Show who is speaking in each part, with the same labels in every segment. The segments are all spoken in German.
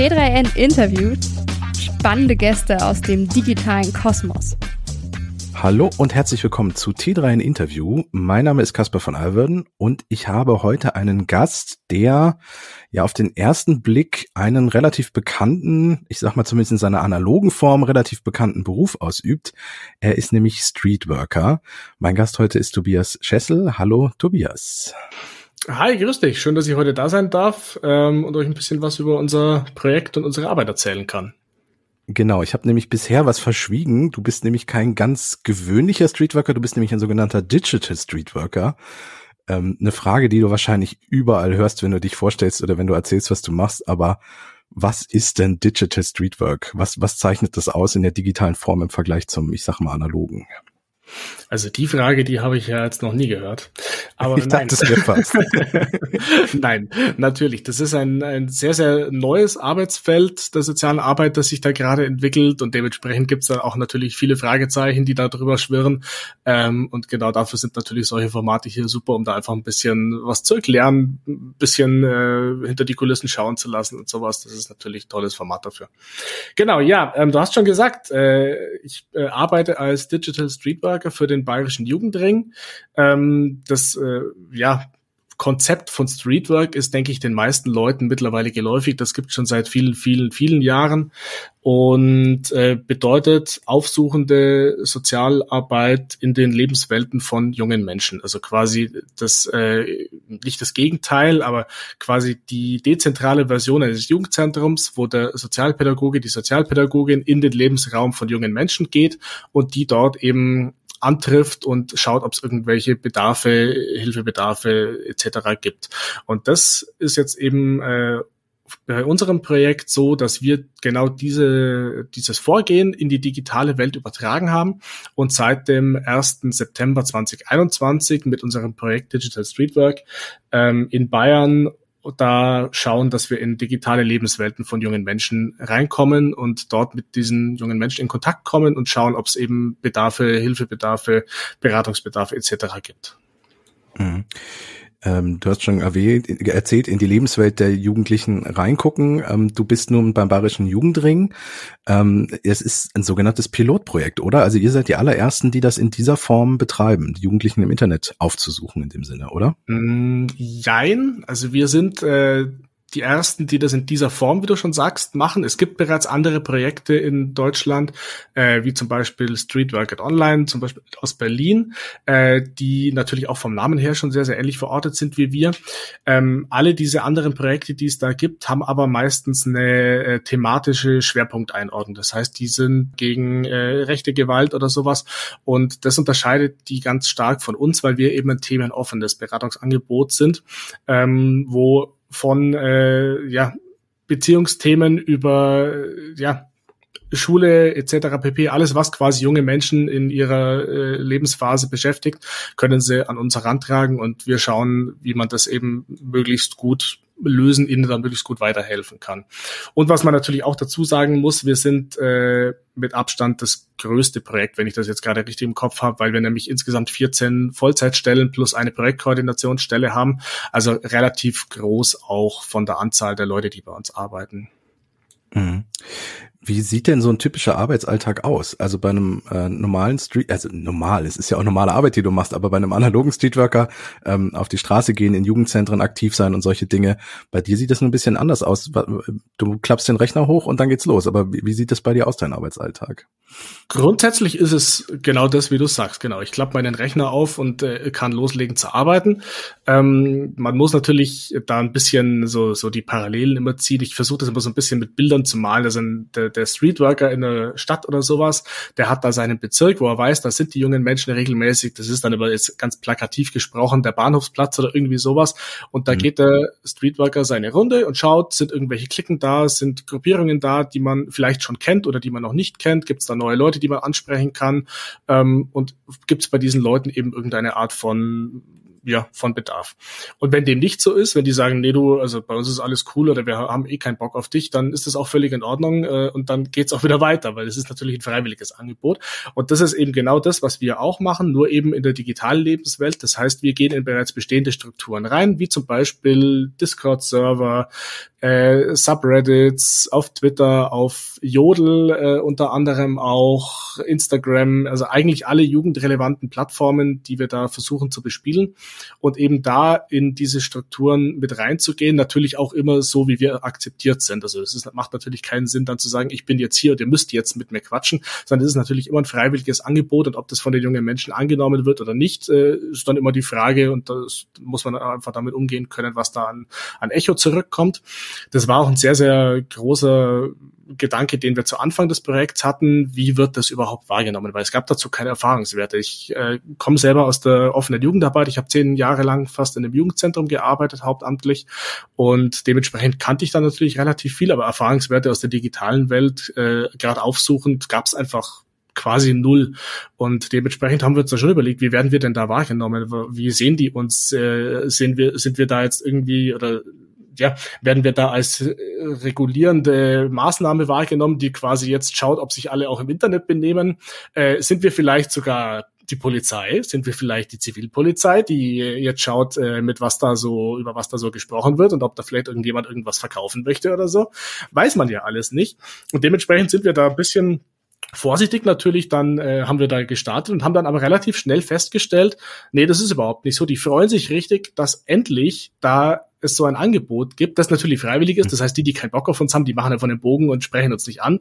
Speaker 1: T3N interviewt spannende Gäste aus dem digitalen Kosmos.
Speaker 2: Hallo und herzlich willkommen zu T3N Interview. Mein Name ist Caspar von Alverden und ich habe heute einen Gast, der ja auf den ersten Blick einen relativ bekannten, ich sag mal zumindest in seiner analogen Form, relativ bekannten Beruf ausübt. Er ist nämlich Streetworker. Mein Gast heute ist Tobias Schessel. Hallo Tobias.
Speaker 3: Hi, grüß dich. Schön, dass ich heute da sein darf ähm, und euch ein bisschen was über unser Projekt und unsere Arbeit erzählen kann.
Speaker 2: Genau, ich habe nämlich bisher was verschwiegen. Du bist nämlich kein ganz gewöhnlicher Streetworker, du bist nämlich ein sogenannter Digital Streetworker. Ähm, eine Frage, die du wahrscheinlich überall hörst, wenn du dich vorstellst oder wenn du erzählst, was du machst, aber was ist denn Digital Streetwork? Was, was zeichnet das aus in der digitalen Form im Vergleich zum, ich sag mal, analogen?
Speaker 3: Also die Frage, die habe ich ja jetzt noch nie gehört. Aber
Speaker 2: ich nein. dachte, es fast.
Speaker 3: nein, natürlich. Das ist ein, ein sehr, sehr neues Arbeitsfeld der sozialen Arbeit, das sich da gerade entwickelt und dementsprechend gibt es da auch natürlich viele Fragezeichen, die da drüber schwirren. Ähm, und genau dafür sind natürlich solche Formate hier super, um da einfach ein bisschen was zu erklären, ein bisschen äh, hinter die Kulissen schauen zu lassen und sowas. Das ist natürlich ein tolles Format dafür. Genau, ja, ähm, du hast schon gesagt, äh, ich äh, arbeite als Digital Streetworker für den Bayerischen Jugendring. Ähm, das, äh, ja, Konzept von Streetwork ist, denke ich, den meisten Leuten mittlerweile geläufig. Das gibt schon seit vielen, vielen, vielen Jahren und äh, bedeutet aufsuchende Sozialarbeit in den Lebenswelten von jungen Menschen. Also quasi das äh, nicht das Gegenteil, aber quasi die dezentrale Version eines Jugendzentrums, wo der Sozialpädagoge, die Sozialpädagogin in den Lebensraum von jungen Menschen geht und die dort eben antrifft und schaut, ob es irgendwelche Bedarfe, Hilfebedarfe etc. gibt. Und das ist jetzt eben äh, bei unserem Projekt so, dass wir genau diese, dieses Vorgehen in die digitale Welt übertragen haben und seit dem 1. September 2021 mit unserem Projekt Digital Streetwork ähm, in Bayern da schauen, dass wir in digitale Lebenswelten von jungen Menschen reinkommen und dort mit diesen jungen Menschen in Kontakt kommen und schauen, ob es eben Bedarfe, Hilfebedarfe, Beratungsbedarfe etc. gibt.
Speaker 2: Mhm ähm, du hast schon erwähnt, erzählt, in die Lebenswelt der Jugendlichen reingucken. Ähm, du bist nun beim Bayerischen Jugendring. Ähm, es ist ein sogenanntes Pilotprojekt, oder? Also ihr seid die allerersten, die das in dieser Form betreiben, die Jugendlichen im Internet aufzusuchen in dem Sinne, oder?
Speaker 3: Mm, jein. Also wir sind äh, die ersten, die das in dieser Form, wie du schon sagst, machen. Es gibt bereits andere Projekte in Deutschland, äh, wie zum Beispiel Street Work Online, zum Beispiel aus Berlin, äh, die natürlich auch vom Namen her schon sehr, sehr ähnlich verortet sind wie wir. Ähm, alle diese anderen Projekte, die es da gibt, haben aber meistens eine äh, thematische Schwerpunkteinordnung. Das heißt, die sind gegen äh, rechte Gewalt oder sowas. Und das unterscheidet die ganz stark von uns, weil wir eben ein themenoffenes Beratungsangebot sind, ähm, wo von äh, ja, Beziehungsthemen über ja, Schule etc. pp. Alles, was quasi junge Menschen in ihrer äh, Lebensphase beschäftigt, können sie an uns herantragen und wir schauen, wie man das eben möglichst gut lösen, ihnen dann möglichst gut weiterhelfen kann. Und was man natürlich auch dazu sagen muss, wir sind äh, mit Abstand das größte Projekt, wenn ich das jetzt gerade richtig im Kopf habe, weil wir nämlich insgesamt 14 Vollzeitstellen plus eine Projektkoordinationsstelle haben. Also relativ groß auch von der Anzahl der Leute, die bei uns arbeiten.
Speaker 2: Mhm. Wie sieht denn so ein typischer Arbeitsalltag aus? Also bei einem äh, normalen Street, also normal, es ist ja auch normale Arbeit, die du machst, aber bei einem analogen Streetworker ähm, auf die Straße gehen, in Jugendzentren aktiv sein und solche Dinge. Bei dir sieht das ein bisschen anders aus. Du klappst den Rechner hoch und dann geht's los. Aber wie, wie sieht das bei dir aus, dein Arbeitsalltag?
Speaker 3: Grundsätzlich ist es genau das, wie du sagst. Genau, ich klappe meinen Rechner auf und äh, kann loslegen zu arbeiten. Ähm, man muss natürlich da ein bisschen so so die Parallelen immer ziehen. Ich versuche das immer so ein bisschen mit Bildern zu malen. Also der, der Streetworker in der Stadt oder sowas, der hat da seinen Bezirk, wo er weiß, da sind die jungen Menschen regelmäßig. Das ist dann aber jetzt ganz plakativ gesprochen, der Bahnhofsplatz oder irgendwie sowas. Und da mhm. geht der Streetworker seine Runde und schaut, sind irgendwelche Klicken da, sind Gruppierungen da, die man vielleicht schon kennt oder die man noch nicht kennt. Gibt es da neue Leute, die man ansprechen kann? Ähm, und gibt es bei diesen Leuten eben irgendeine Art von ja, von Bedarf. Und wenn dem nicht so ist, wenn die sagen, nee, du, also bei uns ist alles cool oder wir haben eh keinen Bock auf dich, dann ist das auch völlig in Ordnung äh, und dann geht's auch wieder weiter, weil es ist natürlich ein freiwilliges Angebot. Und das ist eben genau das, was wir auch machen, nur eben in der digitalen Lebenswelt. Das heißt, wir gehen in bereits bestehende Strukturen rein, wie zum Beispiel Discord-Server, äh, Subreddits, auf Twitter, auf Jodel äh, unter anderem auch, Instagram, also eigentlich alle jugendrelevanten Plattformen, die wir da versuchen zu bespielen und eben da in diese Strukturen mit reinzugehen, natürlich auch immer so, wie wir akzeptiert sind. Also es macht natürlich keinen Sinn, dann zu sagen, ich bin jetzt hier und ihr müsst jetzt mit mir quatschen, sondern es ist natürlich immer ein freiwilliges Angebot und ob das von den jungen Menschen angenommen wird oder nicht, äh, ist dann immer die Frage und das muss man einfach damit umgehen können, was da an, an Echo zurückkommt. Das war auch ein sehr, sehr großer Gedanke, den wir zu Anfang des Projekts hatten, wie wird das überhaupt wahrgenommen? Weil es gab dazu keine Erfahrungswerte. Ich äh, komme selber aus der offenen Jugendarbeit. Ich habe zehn Jahre lang fast in einem Jugendzentrum gearbeitet, hauptamtlich. Und dementsprechend kannte ich da natürlich relativ viel, aber Erfahrungswerte aus der digitalen Welt, äh, gerade aufsuchend, gab es einfach quasi null. Und dementsprechend haben wir uns da schon überlegt, wie werden wir denn da wahrgenommen? Wie sehen die uns? Äh, sehen wir, sind wir da jetzt irgendwie oder ja, werden wir da als äh, regulierende Maßnahme wahrgenommen, die quasi jetzt schaut, ob sich alle auch im Internet benehmen? Äh, sind wir vielleicht sogar die Polizei? Sind wir vielleicht die Zivilpolizei, die jetzt schaut, äh, mit was da so, über was da so gesprochen wird und ob da vielleicht irgendjemand irgendwas verkaufen möchte oder so? Weiß man ja alles nicht. Und dementsprechend sind wir da ein bisschen vorsichtig natürlich, dann äh, haben wir da gestartet und haben dann aber relativ schnell festgestellt, nee, das ist überhaupt nicht so. Die freuen sich richtig, dass endlich da es so ein Angebot gibt, das natürlich freiwillig ist. Das heißt, die, die keinen Bock auf uns haben, die machen einfach den Bogen und sprechen uns nicht an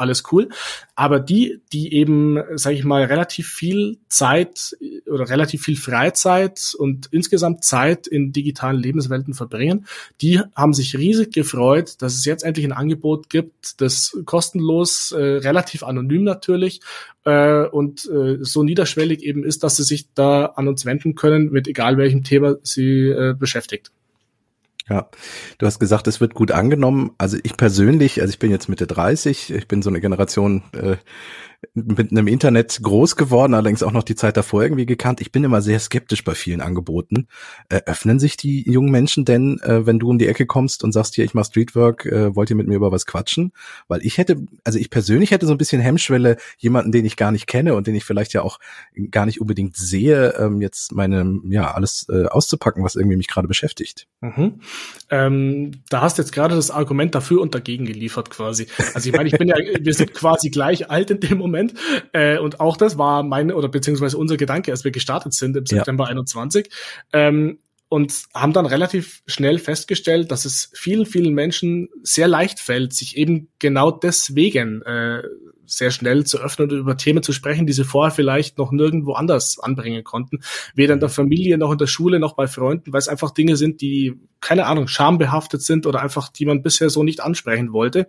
Speaker 3: alles cool. Aber die, die eben, sage ich mal, relativ viel Zeit oder relativ viel Freizeit und insgesamt Zeit in digitalen Lebenswelten verbringen, die haben sich riesig gefreut, dass es jetzt endlich ein Angebot gibt, das kostenlos, äh, relativ anonym natürlich äh, und äh, so niederschwellig eben ist, dass sie sich da an uns wenden können, mit egal welchem Thema sie äh, beschäftigt.
Speaker 2: Ja, du hast gesagt, es wird gut angenommen. Also ich persönlich, also ich bin jetzt Mitte 30, ich bin so eine Generation, äh, mit einem Internet groß geworden, allerdings auch noch die Zeit davor irgendwie gekannt. Ich bin immer sehr skeptisch bei vielen Angeboten. Äh, öffnen sich die jungen Menschen denn, äh, wenn du um die Ecke kommst und sagst, hier, ich mache Streetwork, äh, wollt ihr mit mir über was quatschen? Weil ich hätte, also ich persönlich hätte so ein bisschen Hemmschwelle, jemanden, den ich gar nicht kenne und den ich vielleicht ja auch gar nicht unbedingt sehe, ähm, jetzt meine, ja, alles äh, auszupacken, was irgendwie mich gerade beschäftigt.
Speaker 3: Mhm. Ähm, da hast jetzt gerade das Argument dafür und dagegen geliefert quasi. Also ich meine, ich bin ja, wir sind quasi gleich alt in dem Moment Moment. Äh, und auch das war mein oder beziehungsweise unser Gedanke, als wir gestartet sind im September ja. 21. Ähm, und haben dann relativ schnell festgestellt, dass es vielen, vielen Menschen sehr leicht fällt, sich eben genau deswegen äh, sehr schnell zu öffnen und über Themen zu sprechen, die sie vorher vielleicht noch nirgendwo anders anbringen konnten. Weder in der Familie noch in der Schule noch bei Freunden, weil es einfach Dinge sind, die, keine Ahnung, schambehaftet sind oder einfach, die man bisher so nicht ansprechen wollte.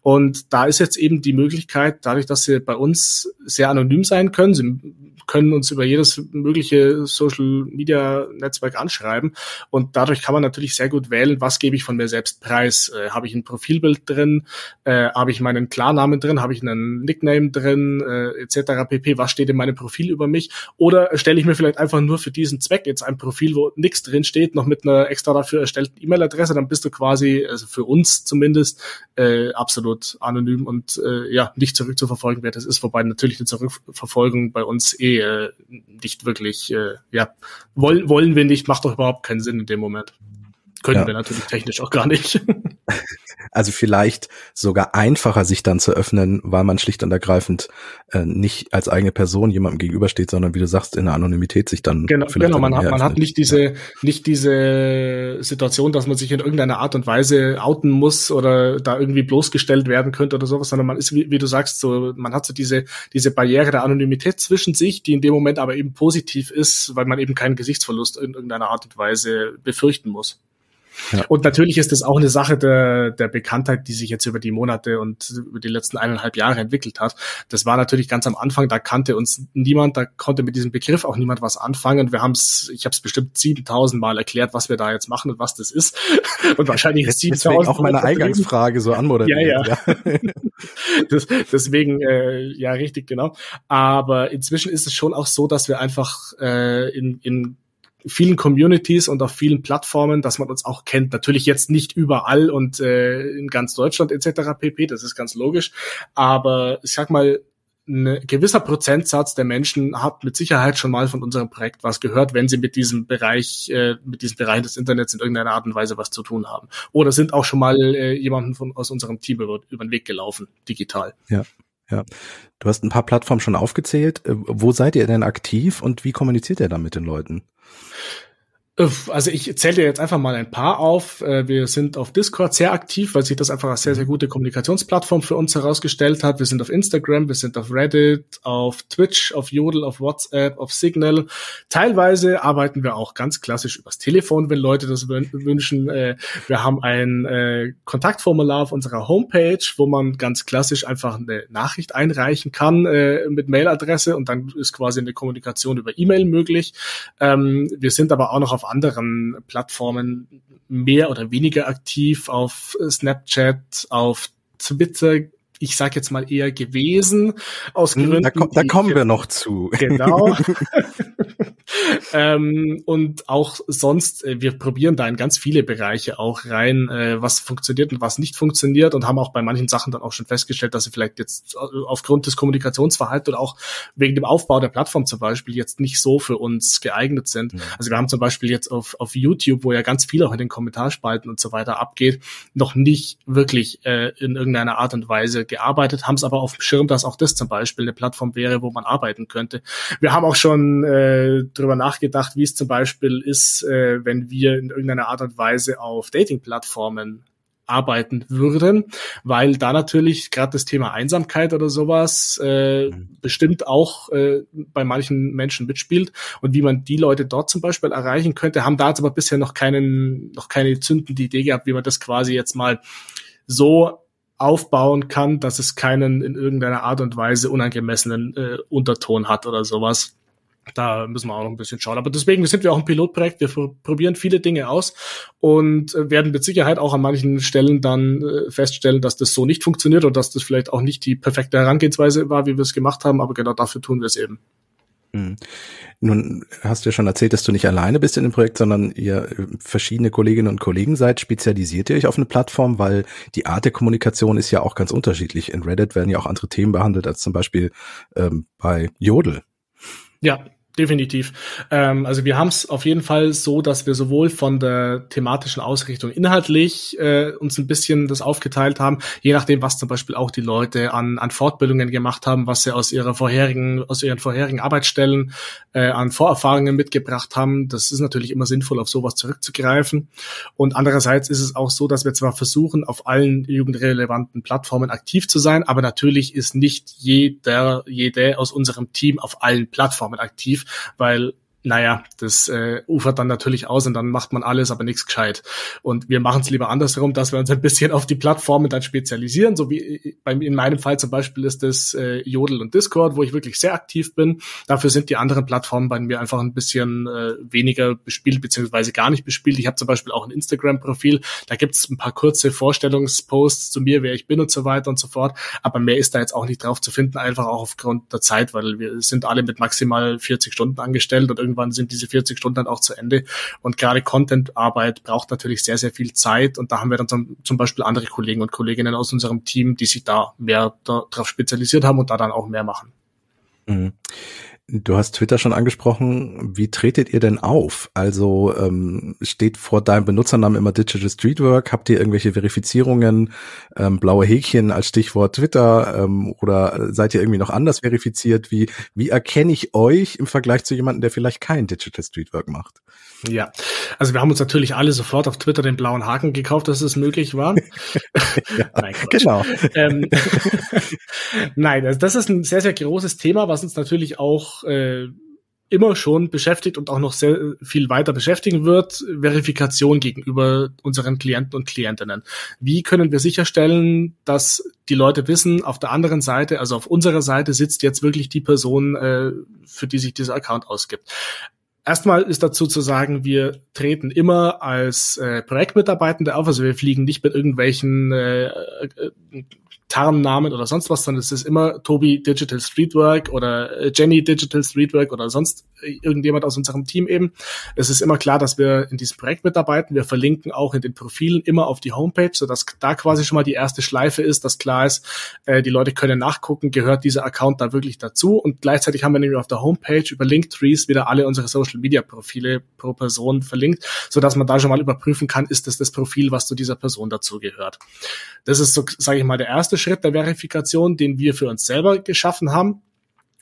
Speaker 3: Und da ist jetzt eben die Möglichkeit, dadurch, dass sie bei uns sehr anonym sein können, sie können uns über jedes mögliche Social Media Netzwerk anschreiben und dadurch kann man natürlich sehr gut wählen, was gebe ich von mir selbst preis. Äh, habe ich ein Profilbild drin, äh, habe ich meinen Klarnamen drin, habe ich einen Nickname drin, äh, etc. pp. Was steht in meinem Profil über mich? Oder stelle ich mir vielleicht einfach nur für diesen Zweck jetzt ein Profil, wo nichts drin steht, noch mit einer extra dafür erstellten E-Mail-Adresse, dann bist du quasi, also für uns zumindest, äh, absolut anonym und äh, ja, nicht zurückzuverfolgen wer das ist, wobei natürlich die Zurückverfolgung bei uns eh äh, nicht wirklich, äh, ja, wollen, wollen wir nicht, macht doch überhaupt keinen Sinn in dem Moment. Können ja. wir natürlich technisch auch gar nicht.
Speaker 2: Also vielleicht sogar einfacher, sich dann zu öffnen, weil man schlicht und ergreifend äh, nicht als eigene Person jemandem gegenübersteht, sondern wie du sagst, in der Anonymität sich dann
Speaker 3: genau, genau man hat man hat nicht diese ja. nicht diese Situation, dass man sich in irgendeiner Art und Weise outen muss oder da irgendwie bloßgestellt werden könnte oder sowas, sondern man ist wie, wie du sagst so man hat so diese diese Barriere der Anonymität zwischen sich, die in dem Moment aber eben positiv ist, weil man eben keinen Gesichtsverlust in irgendeiner Art und Weise befürchten muss. Ja. Und natürlich ist das auch eine Sache der, der Bekanntheit, die sich jetzt über die Monate und über die letzten eineinhalb Jahre entwickelt hat. Das war natürlich ganz am Anfang, da kannte uns niemand, da konnte mit diesem Begriff auch niemand was anfangen. Wir haben es, ich habe es bestimmt 7000 Mal erklärt, was wir da jetzt machen und was das ist. Und wahrscheinlich ist
Speaker 2: 7000 auch meine Eingangsfrage so anmoderiert.
Speaker 3: Ja, ja. ja. das, deswegen, äh, ja, richtig, genau. Aber inzwischen ist es schon auch so, dass wir einfach äh, in, in vielen Communities und auf vielen Plattformen, dass man uns auch kennt. Natürlich jetzt nicht überall und äh, in ganz Deutschland etc. pp. Das ist ganz logisch. Aber ich sag mal, ein gewisser Prozentsatz der Menschen hat mit Sicherheit schon mal von unserem Projekt was gehört, wenn sie mit diesem Bereich, äh, mit diesem Bereich des Internets in irgendeiner Art und Weise was zu tun haben. Oder sind auch schon mal äh, jemanden von aus unserem Team über, über den Weg gelaufen, digital.
Speaker 2: Ja. Ja, du hast ein paar Plattformen schon aufgezählt. Äh, wo seid ihr denn aktiv und wie kommuniziert ihr dann mit den Leuten?
Speaker 3: Also ich zähle dir jetzt einfach mal ein paar auf. Äh, wir sind auf Discord sehr aktiv, weil sich das einfach als sehr, sehr gute Kommunikationsplattform für uns herausgestellt hat. Wir sind auf Instagram, wir sind auf Reddit, auf Twitch, auf Jodel, auf WhatsApp, auf Signal. Teilweise arbeiten wir auch ganz klassisch übers Telefon, wenn Leute das wünschen. Äh, wir haben ein äh, Kontaktformular auf unserer Homepage, wo man ganz klassisch einfach eine Nachricht einreichen kann mit Mailadresse und dann ist quasi eine Kommunikation über E-Mail möglich. Ähm, wir sind aber auch noch auf auf anderen Plattformen mehr oder weniger aktiv, auf Snapchat, auf Twitter ich sage jetzt mal eher gewesen, aus
Speaker 2: hm, Gründen. Da, da kommen wir noch zu.
Speaker 3: Genau. ähm, und auch sonst, äh, wir probieren da in ganz viele Bereiche auch rein, äh, was funktioniert und was nicht funktioniert und haben auch bei manchen Sachen dann auch schon festgestellt, dass sie vielleicht jetzt äh, aufgrund des Kommunikationsverhaltens oder auch wegen dem Aufbau der Plattform zum Beispiel jetzt nicht so für uns geeignet sind. Mhm. Also wir haben zum Beispiel jetzt auf, auf YouTube, wo ja ganz viel auch in den Kommentarspalten und so weiter abgeht, noch nicht wirklich äh, in irgendeiner Art und Weise gearbeitet, haben es aber auf dem Schirm, dass auch das zum Beispiel eine Plattform wäre, wo man arbeiten könnte. Wir haben auch schon äh, drüber nachgedacht, wie es zum Beispiel ist, äh, wenn wir in irgendeiner Art und Weise auf Dating-Plattformen arbeiten würden, weil da natürlich gerade das Thema Einsamkeit oder sowas äh, mhm. bestimmt auch äh, bei manchen Menschen mitspielt und wie man die Leute dort zum Beispiel erreichen könnte, haben da jetzt aber bisher noch keinen, noch keine zündende Idee gehabt, wie man das quasi jetzt mal so aufbauen kann, dass es keinen in irgendeiner Art und Weise unangemessenen äh, Unterton hat oder sowas. Da müssen wir auch noch ein bisschen schauen. Aber deswegen sind wir auch ein Pilotprojekt. Wir probieren viele Dinge aus und äh, werden mit Sicherheit auch an manchen Stellen dann äh, feststellen, dass das so nicht funktioniert oder dass das vielleicht auch nicht die perfekte Herangehensweise war, wie wir es gemacht haben. Aber genau dafür tun wir es eben.
Speaker 2: Hm. Nun hast du ja schon erzählt, dass du nicht alleine bist in dem Projekt, sondern ihr äh, verschiedene Kolleginnen und Kollegen seid. Spezialisiert ihr euch auf eine Plattform, weil die Art der Kommunikation ist ja auch ganz unterschiedlich. In Reddit werden ja auch andere Themen behandelt als zum Beispiel ähm, bei Jodel.
Speaker 3: Ja, Definitiv. Ähm, also wir haben es auf jeden Fall so, dass wir sowohl von der thematischen Ausrichtung inhaltlich äh, uns ein bisschen das aufgeteilt haben, je nachdem, was zum Beispiel auch die Leute an, an Fortbildungen gemacht haben, was sie aus ihrer vorherigen, aus ihren vorherigen Arbeitsstellen äh, an Vorerfahrungen mitgebracht haben. Das ist natürlich immer sinnvoll, auf sowas zurückzugreifen. Und andererseits ist es auch so, dass wir zwar versuchen, auf allen jugendrelevanten Plattformen aktiv zu sein, aber natürlich ist nicht jeder, jede aus unserem Team auf allen Plattformen aktiv weil naja, das äh, ufert dann natürlich aus und dann macht man alles, aber nichts gescheit. Und wir machen es lieber andersherum, dass wir uns ein bisschen auf die Plattformen dann spezialisieren. So wie bei, in meinem Fall zum Beispiel ist das äh, Jodel und Discord, wo ich wirklich sehr aktiv bin. Dafür sind die anderen Plattformen bei mir einfach ein bisschen äh, weniger bespielt, beziehungsweise gar nicht bespielt. Ich habe zum Beispiel auch ein Instagram-Profil, da gibt es ein paar kurze Vorstellungsposts zu mir, wer ich bin und so weiter und so fort. Aber mehr ist da jetzt auch nicht drauf zu finden, einfach auch aufgrund der Zeit, weil wir sind alle mit maximal 40 Stunden angestellt und irgendwann sind diese 40 Stunden dann auch zu Ende. Und gerade Content-Arbeit braucht natürlich sehr, sehr viel Zeit. Und da haben wir dann zum, zum Beispiel andere Kollegen und Kolleginnen aus unserem Team, die sich da mehr darauf spezialisiert haben und da dann auch mehr machen.
Speaker 2: Mhm. Du hast Twitter schon angesprochen. Wie tretet ihr denn auf? Also ähm, steht vor deinem Benutzernamen immer Digital Streetwork? Habt ihr irgendwelche Verifizierungen, ähm, blaue Häkchen als Stichwort Twitter ähm, oder seid ihr irgendwie noch anders verifiziert? Wie, wie erkenne ich euch im Vergleich zu jemandem, der vielleicht kein Digital Streetwork macht?
Speaker 3: Ja, also wir haben uns natürlich alle sofort auf Twitter den blauen Haken gekauft, dass es möglich war.
Speaker 2: ja, Nein, genau. Ähm,
Speaker 3: Nein, also das ist ein sehr, sehr großes Thema, was uns natürlich auch äh, immer schon beschäftigt und auch noch sehr viel weiter beschäftigen wird, Verifikation gegenüber unseren Klienten und Klientinnen. Wie können wir sicherstellen, dass die Leute wissen, auf der anderen Seite, also auf unserer Seite sitzt jetzt wirklich die Person, äh, für die sich dieser Account ausgibt. Erstmal ist dazu zu sagen, wir treten immer als äh, Projektmitarbeitende auf, also wir fliegen nicht mit irgendwelchen äh, äh Tarnnamen oder sonst was, sondern es ist immer Tobi Digital Streetwork oder äh, Jenny Digital Streetwork oder sonst irgendjemand aus unserem Team eben. Es ist immer klar, dass wir in diesem Projekt mitarbeiten. Wir verlinken auch in den Profilen immer auf die Homepage, sodass da quasi schon mal die erste Schleife ist, dass klar ist, äh, die Leute können nachgucken, gehört dieser Account da wirklich dazu. Und gleichzeitig haben wir nämlich auf der Homepage über Linktrees wieder alle unsere Social Media Profile pro Person verlinkt, sodass man da schon mal überprüfen kann, ist das das Profil, was zu dieser Person dazu gehört. Das ist so, sage ich mal, der erste Schritt der Verifikation, den wir für uns selber geschaffen haben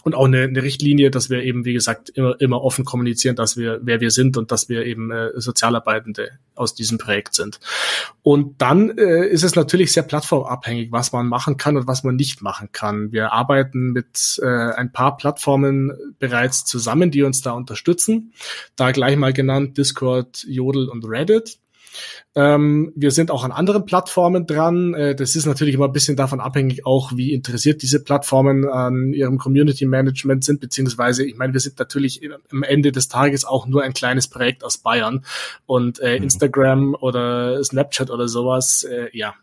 Speaker 3: und auch eine, eine Richtlinie, dass wir eben, wie gesagt, immer, immer offen kommunizieren, dass wir, wer wir sind und dass wir eben äh, Sozialarbeitende aus diesem Projekt sind. Und dann äh, ist es natürlich sehr plattformabhängig, was man machen kann und was man nicht machen kann. Wir arbeiten mit äh, ein paar Plattformen bereits zusammen, die uns da unterstützen. Da gleich mal genannt Discord, Jodel und Reddit. Ähm, wir sind auch an anderen Plattformen dran. Äh, das ist natürlich immer ein bisschen davon abhängig, auch wie interessiert diese Plattformen an ihrem Community Management sind, beziehungsweise, ich meine, wir sind natürlich am Ende des Tages auch nur ein kleines Projekt aus Bayern und äh, mhm. Instagram oder Snapchat oder sowas, äh, ja,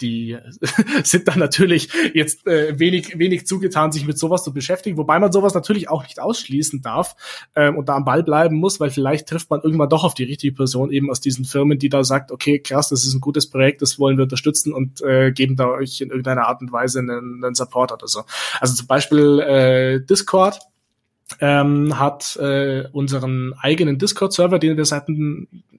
Speaker 3: die sind dann natürlich jetzt äh, wenig, wenig zugetan, sich mit sowas zu beschäftigen, wobei man sowas natürlich auch nicht ausschließen darf ähm, und da am Ball bleiben muss, weil vielleicht trifft man irgendwann doch auf die richtige Person eben aus diesen Firmen, die da sagt, okay, krass, das ist ein gutes Projekt, das wollen wir unterstützen und äh, geben da euch in irgendeiner Art und Weise einen, einen Support oder so. Also zum Beispiel äh, Discord ähm, hat äh, unseren eigenen Discord-Server, den wir seit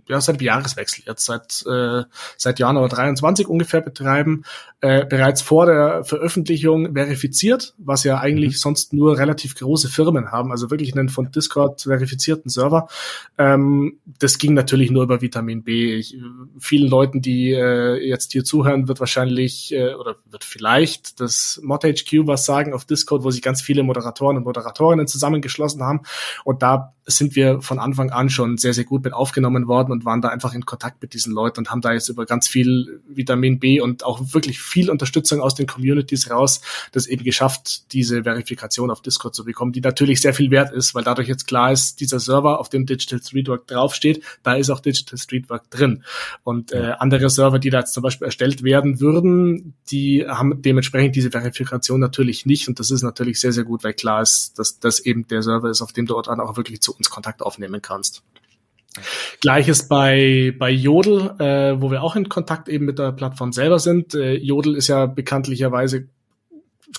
Speaker 3: ja, seit Jahreswechsel jetzt seit äh, seit Januar 23 ungefähr betreiben, äh, bereits vor der Veröffentlichung verifiziert, was ja eigentlich mhm. sonst nur relativ große Firmen haben, also wirklich einen von Discord verifizierten Server. Ähm, das ging natürlich nur über Vitamin B. Ich, vielen Leuten, die äh, jetzt hier zuhören, wird wahrscheinlich äh, oder wird vielleicht das ModHQ was sagen auf Discord, wo sich ganz viele Moderatoren und Moderatorinnen zusammengeschlossen haben und da sind wir von Anfang an schon sehr, sehr gut mit aufgenommen worden und waren da einfach in Kontakt mit diesen Leuten und haben da jetzt über ganz viel Vitamin B und auch wirklich viel Unterstützung aus den Communities raus, das eben geschafft, diese Verifikation auf Discord zu bekommen, die natürlich sehr viel wert ist, weil dadurch jetzt klar ist, dieser Server, auf dem Digital Streetwork draufsteht, da ist auch Digital Streetwork drin. Und äh, andere Server, die da jetzt zum Beispiel erstellt werden würden, die haben dementsprechend diese Verifikation natürlich nicht. Und das ist natürlich sehr, sehr gut, weil klar ist, dass das eben der Server ist, auf dem du dort auch wirklich zu uns Kontakt aufnehmen kannst. Gleiches bei, bei Jodel, äh, wo wir auch in Kontakt eben mit der Plattform selber sind. Äh, Jodel ist ja bekanntlicherweise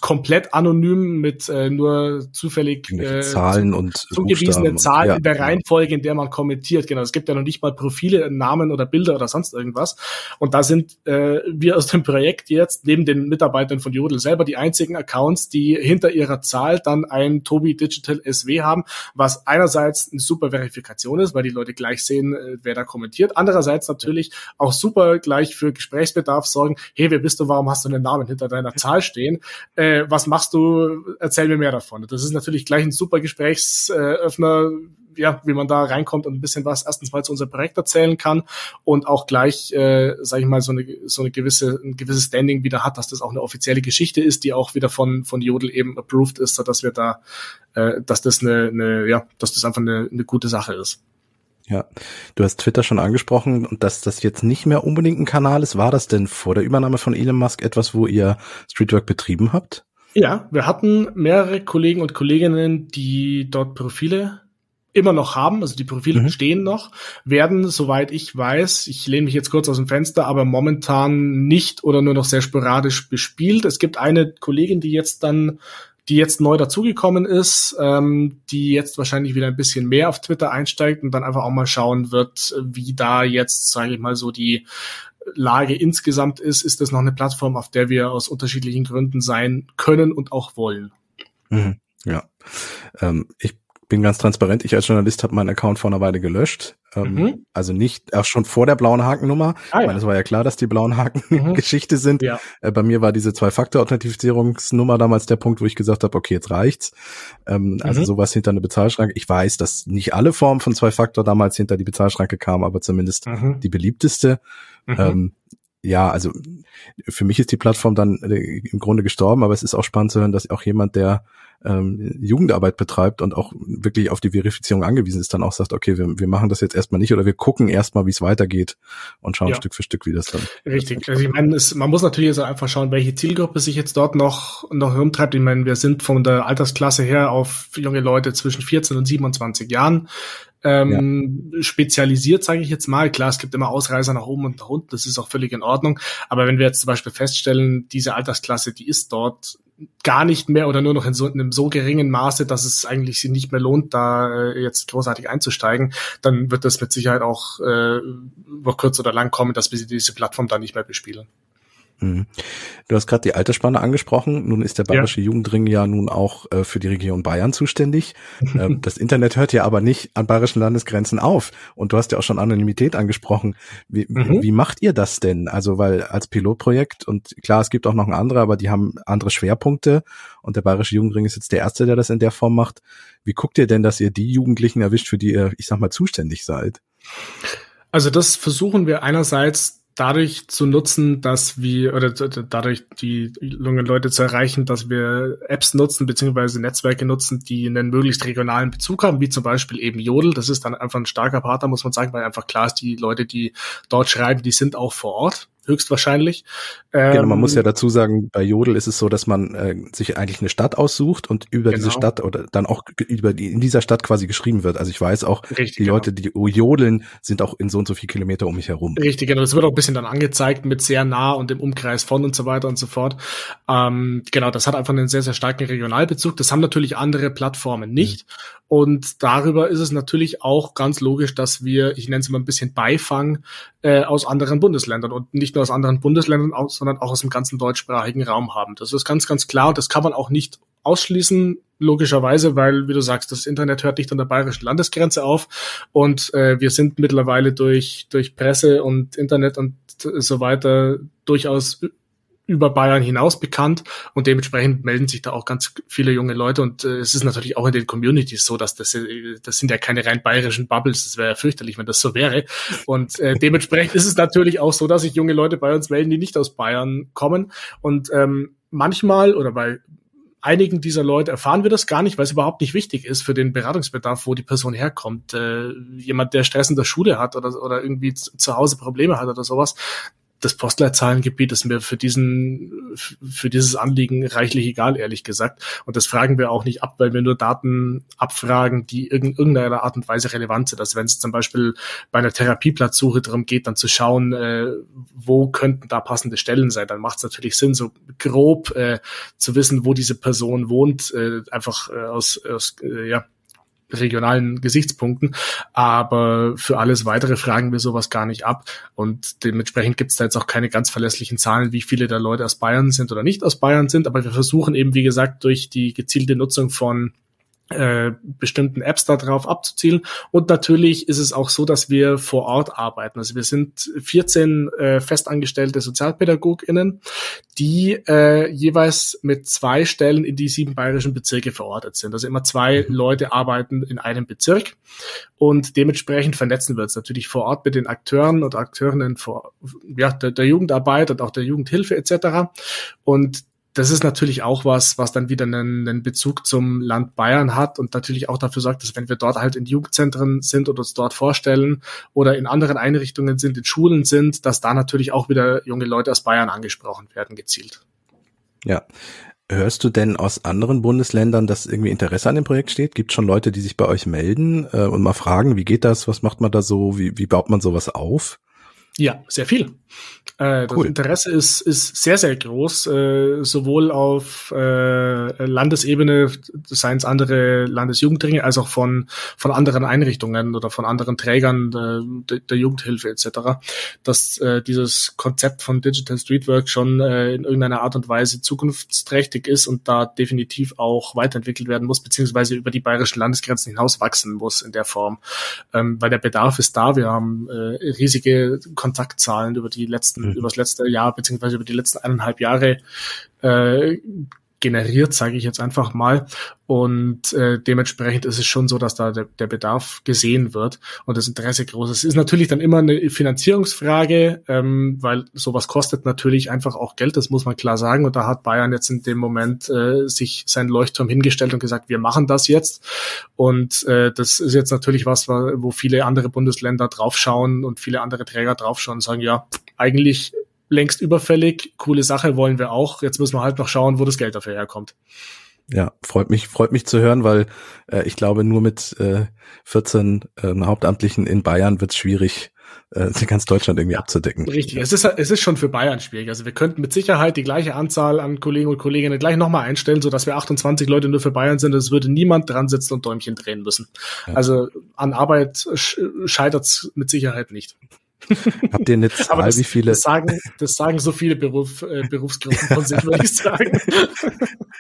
Speaker 3: komplett anonym mit äh, nur zufällig
Speaker 2: äh, Zahlen und
Speaker 3: zugewiesene Zahlen ja, in der Reihenfolge, in der man kommentiert. Genau, es gibt ja noch nicht mal Profile, Namen oder Bilder oder sonst irgendwas. Und da sind äh, wir aus dem Projekt jetzt neben den Mitarbeitern von Jodel selber die einzigen Accounts, die hinter ihrer Zahl dann ein Tobi Digital SW haben, was einerseits eine super Verifikation ist, weil die Leute gleich sehen, äh, wer da kommentiert. Andererseits natürlich auch super gleich für Gesprächsbedarf sorgen. Hey, wer bist du? Warum hast du einen Namen hinter deiner Zahl stehen? Äh, was machst du, erzähl mir mehr davon. Das ist natürlich gleich ein super Gesprächsöffner, ja, wie man da reinkommt und ein bisschen was erstens mal zu unserem Projekt erzählen kann und auch gleich, äh, sage ich mal, so eine, so eine gewisse, ein gewisses Standing wieder hat, dass das auch eine offizielle Geschichte ist, die auch wieder von, von Jodel eben approved ist, sodass wir da, äh, dass das eine, eine, ja, dass das einfach eine, eine gute Sache ist.
Speaker 2: Ja, du hast Twitter schon angesprochen und dass das jetzt nicht mehr unbedingt ein Kanal ist. War das denn vor der Übernahme von Elon Musk etwas, wo ihr Streetwork betrieben habt?
Speaker 3: Ja, wir hatten mehrere Kollegen und Kolleginnen, die dort Profile immer noch haben, also die Profile mhm. stehen noch, werden, soweit ich weiß, ich lehne mich jetzt kurz aus dem Fenster, aber momentan nicht oder nur noch sehr sporadisch bespielt. Es gibt eine Kollegin, die jetzt dann die jetzt neu dazugekommen ist, ähm, die jetzt wahrscheinlich wieder ein bisschen mehr auf Twitter einsteigt und dann einfach auch mal schauen wird, wie da jetzt, sage ich mal, so die Lage insgesamt ist. Ist das noch eine Plattform, auf der wir aus unterschiedlichen Gründen sein können und auch wollen?
Speaker 2: Mhm, ja. Ähm, ich bin ganz transparent. Ich als Journalist habe meinen Account vor einer Weile gelöscht. Ähm, mhm. Also nicht auch schon vor der blauen Hakennummer. Ah, ja. Weil es war ja klar, dass die blauen Haken mhm. Geschichte sind. Ja. Äh, bei mir war diese Zwei-Faktor-Authentifizierungsnummer damals der Punkt, wo ich gesagt habe, okay, jetzt reicht's. Ähm, also mhm. sowas hinter eine Bezahlschranke. Ich weiß, dass nicht alle Formen von Zwei-Faktor damals hinter die Bezahlschranke kamen, aber zumindest mhm. die beliebteste. Mhm. Ähm, ja, also für mich ist die Plattform dann äh, im Grunde gestorben, aber es ist auch spannend zu hören, dass auch jemand, der ähm, Jugendarbeit betreibt und auch wirklich auf die Verifizierung angewiesen ist, dann auch sagt, okay, wir, wir machen das jetzt erstmal nicht oder wir gucken erstmal, wie es weitergeht und schauen ja. Stück für Stück, wie das dann.
Speaker 3: Richtig. Also ich meine, es, man muss natürlich jetzt einfach schauen, welche Zielgruppe sich jetzt dort noch, noch rumtreibt. Ich meine, wir sind von der Altersklasse her auf junge Leute zwischen 14 und 27 Jahren ähm, ja. spezialisiert, sage ich jetzt mal. Klar, es gibt immer Ausreißer nach oben und nach unten, das ist auch völlig in Ordnung. Aber wenn wir jetzt zum Beispiel feststellen, diese Altersklasse, die ist dort gar nicht mehr oder nur noch in so in einem so geringen Maße, dass es eigentlich sich nicht mehr lohnt, da äh, jetzt großartig einzusteigen, dann wird das mit Sicherheit auch äh, über kurz oder lang kommen, dass wir diese Plattform da nicht mehr bespielen.
Speaker 2: Mhm. Du hast gerade die Altersspanne angesprochen. Nun ist der Bayerische ja. Jugendring ja nun auch äh, für die Region Bayern zuständig. ähm, das Internet hört ja aber nicht an bayerischen Landesgrenzen auf. Und du hast ja auch schon Anonymität angesprochen. Wie, mhm. wie macht ihr das denn? Also, weil als Pilotprojekt und klar, es gibt auch noch ein andere, aber die haben andere Schwerpunkte. Und der Bayerische Jugendring ist jetzt der erste, der das in der Form macht. Wie guckt ihr denn, dass ihr die Jugendlichen erwischt, für die ihr, ich sag mal, zuständig seid?
Speaker 3: Also das versuchen wir einerseits dadurch zu nutzen, dass wir oder dadurch die jungen Leute zu erreichen, dass wir Apps nutzen beziehungsweise Netzwerke nutzen, die einen möglichst regionalen Bezug haben, wie zum Beispiel eben Jodel. Das ist dann einfach ein starker Partner, muss man sagen, weil einfach klar ist, die Leute, die dort schreiben, die sind auch vor Ort höchstwahrscheinlich.
Speaker 2: Ähm, genau, man muss ja dazu sagen, bei Jodel ist es so, dass man äh, sich eigentlich eine Stadt aussucht und über genau. diese Stadt oder dann auch über die, in dieser Stadt quasi geschrieben wird. Also ich weiß auch, Richtig, die genau. Leute, die jodeln, sind auch in so und so viel Kilometer um mich herum.
Speaker 3: Richtig, genau. Das wird auch ein bisschen dann angezeigt mit sehr nah und im Umkreis von und so weiter und so fort. Ähm, genau, das hat einfach einen sehr, sehr starken Regionalbezug. Das haben natürlich andere Plattformen nicht. Mhm. Und darüber ist es natürlich auch ganz logisch, dass wir, ich nenne es mal ein bisschen Beifang äh, aus anderen Bundesländern und nicht nur aus anderen Bundesländern, sondern auch aus dem ganzen deutschsprachigen Raum haben. Das ist ganz, ganz klar und das kann man auch nicht ausschließen, logischerweise, weil, wie du sagst, das Internet hört nicht an der bayerischen Landesgrenze auf und äh, wir sind mittlerweile durch, durch Presse und Internet und so weiter durchaus über Bayern hinaus bekannt und dementsprechend melden sich da auch ganz viele junge Leute und äh, es ist natürlich auch in den Communities so, dass das, äh, das sind ja keine rein bayerischen Bubbles, das wäre ja fürchterlich, wenn das so wäre und äh, dementsprechend ist es natürlich auch so, dass sich junge Leute bei uns melden, die nicht aus Bayern kommen und ähm, manchmal oder bei einigen dieser Leute erfahren wir das gar nicht, weil es überhaupt nicht wichtig ist für den Beratungsbedarf, wo die Person herkommt. Äh, jemand, der Stress in der Schule hat oder, oder irgendwie zu Hause Probleme hat oder sowas, das Postleitzahlengebiet ist mir für diesen, für dieses Anliegen reichlich egal, ehrlich gesagt. Und das fragen wir auch nicht ab, weil wir nur Daten abfragen, die in irgendeiner Art und Weise relevant sind. Also wenn es zum Beispiel bei einer Therapieplatzsuche darum geht, dann zu schauen, äh, wo könnten da passende Stellen sein, dann macht es natürlich Sinn, so grob äh, zu wissen, wo diese Person wohnt, äh, einfach äh, aus, aus äh, ja, regionalen Gesichtspunkten. Aber für alles weitere fragen wir sowas gar nicht ab. Und dementsprechend gibt es da jetzt auch keine ganz verlässlichen Zahlen, wie viele der Leute aus Bayern sind oder nicht aus Bayern sind. Aber wir versuchen eben, wie gesagt, durch die gezielte Nutzung von äh, bestimmten Apps darauf abzuzielen. Und natürlich ist es auch so, dass wir vor Ort arbeiten. Also wir sind 14 äh, festangestellte SozialpädagogInnen, die äh, jeweils mit zwei Stellen in die sieben bayerischen Bezirke verortet sind. Also immer zwei mhm. Leute arbeiten in einem Bezirk und dementsprechend vernetzen wir uns natürlich vor Ort mit den Akteuren und Akteurinnen vor, ja, der, der Jugendarbeit und auch der Jugendhilfe etc. Und das ist natürlich auch was, was dann wieder einen, einen Bezug zum Land Bayern hat und natürlich auch dafür sorgt, dass wenn wir dort halt in Jugendzentren sind und uns dort vorstellen oder in anderen Einrichtungen sind, in Schulen sind, dass da natürlich auch wieder junge Leute aus Bayern angesprochen werden, gezielt.
Speaker 2: Ja. Hörst du denn aus anderen Bundesländern, dass irgendwie Interesse an dem Projekt steht? Gibt schon Leute, die sich bei euch melden äh, und mal fragen, wie geht das, was macht man da so, wie, wie baut man sowas auf?
Speaker 3: Ja, sehr viel. Äh, das Interesse ist, ist sehr, sehr groß, äh, sowohl auf äh, Landesebene, seien es andere Landesjugendringe, als auch von, von anderen Einrichtungen oder von anderen Trägern der, der Jugendhilfe etc., dass äh, dieses Konzept von Digital Streetwork schon äh, in irgendeiner Art und Weise zukunftsträchtig ist und da definitiv auch weiterentwickelt werden muss, beziehungsweise über die bayerischen Landesgrenzen hinaus wachsen muss in der Form. Ähm, weil der Bedarf ist da. Wir haben äh, riesige Kontaktzahlen über die letzten, mhm. über das letzte Jahr, beziehungsweise über die letzten eineinhalb Jahre äh, generiert, sage ich jetzt einfach mal. Und äh, dementsprechend ist es schon so, dass da der, der Bedarf gesehen wird und das Interesse groß ist. Es ist natürlich dann immer eine Finanzierungsfrage, ähm, weil sowas kostet natürlich einfach auch Geld, das muss man klar sagen. Und da hat Bayern jetzt in dem Moment äh, sich seinen Leuchtturm hingestellt und gesagt, wir machen das jetzt. Und äh, das ist jetzt natürlich was, wo viele andere Bundesländer draufschauen und viele andere Träger draufschauen und sagen, ja, eigentlich längst überfällig, coole Sache wollen wir auch. Jetzt müssen wir halt noch schauen, wo das Geld dafür herkommt.
Speaker 2: Ja, freut mich, freut mich zu hören, weil äh, ich glaube, nur mit äh, 14 äh, Hauptamtlichen in Bayern wird es schwierig, äh, ganz Deutschland irgendwie abzudecken.
Speaker 3: Richtig, es ist, es ist schon für Bayern schwierig. Also wir könnten mit Sicherheit die gleiche Anzahl an Kollegen und Kolleginnen gleich nochmal einstellen, sodass wir 28 Leute nur für Bayern sind. Es würde niemand dran sitzen und Däumchen drehen müssen. Ja. Also an Arbeit scheitert es mit Sicherheit nicht.
Speaker 2: Habt ihr eine Zahl,
Speaker 3: das,
Speaker 2: wie viele?
Speaker 3: Das sagen, das sagen so viele Beruf, äh, Berufsgruppen von sich, würde ich sagen.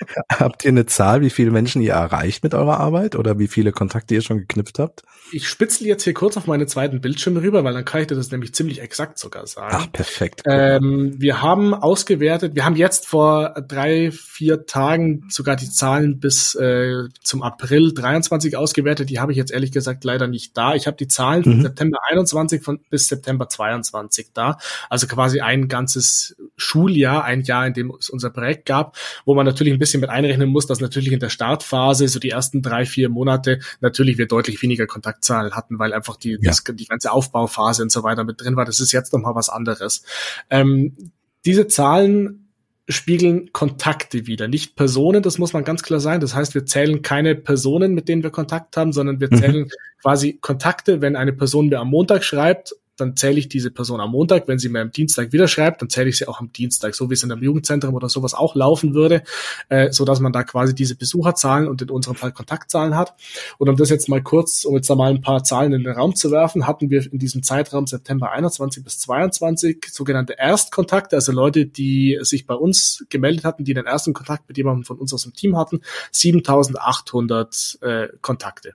Speaker 2: Habt ihr eine Zahl, wie viele Menschen ihr erreicht mit eurer Arbeit oder wie viele Kontakte ihr schon geknüpft habt?
Speaker 3: Ich spitzel jetzt hier kurz auf meine zweiten Bildschirme rüber, weil dann kann ich dir das nämlich ziemlich exakt sogar sagen.
Speaker 2: Ach, perfekt.
Speaker 3: Ähm, wir haben ausgewertet, wir haben jetzt vor drei, vier Tagen sogar die Zahlen bis äh, zum April 23 ausgewertet. Die habe ich jetzt ehrlich gesagt leider nicht da. Ich habe die Zahlen von mhm. September 21 von, bis September 22 da. Also quasi ein ganzes Schuljahr, ein Jahr, in dem es unser Projekt gab, wo man natürlich ein bisschen mit einrechnen muss, dass natürlich in der Startphase, so die ersten drei, vier Monate, natürlich wir deutlich weniger Kontakt Kontaktzahlen hatten, weil einfach die, ja. das, die ganze Aufbauphase und so weiter mit drin war. Das ist jetzt nochmal was anderes. Ähm, diese Zahlen spiegeln Kontakte wieder, nicht Personen, das muss man ganz klar sagen. Das heißt, wir zählen keine Personen, mit denen wir Kontakt haben, sondern wir mhm. zählen mhm. quasi Kontakte, wenn eine Person mir am Montag schreibt dann zähle ich diese Person am Montag. Wenn sie mir am Dienstag wieder schreibt, dann zähle ich sie auch am Dienstag, so wie es in einem Jugendzentrum oder sowas auch laufen würde, äh, so dass man da quasi diese Besucherzahlen und in unserem Fall Kontaktzahlen hat. Und um das jetzt mal kurz, um jetzt da mal ein paar Zahlen in den Raum zu werfen, hatten wir in diesem Zeitraum September 21 bis 22 sogenannte Erstkontakte, also Leute, die sich bei uns gemeldet hatten, die den ersten Kontakt mit jemandem von uns aus dem Team hatten, 7800 äh, Kontakte.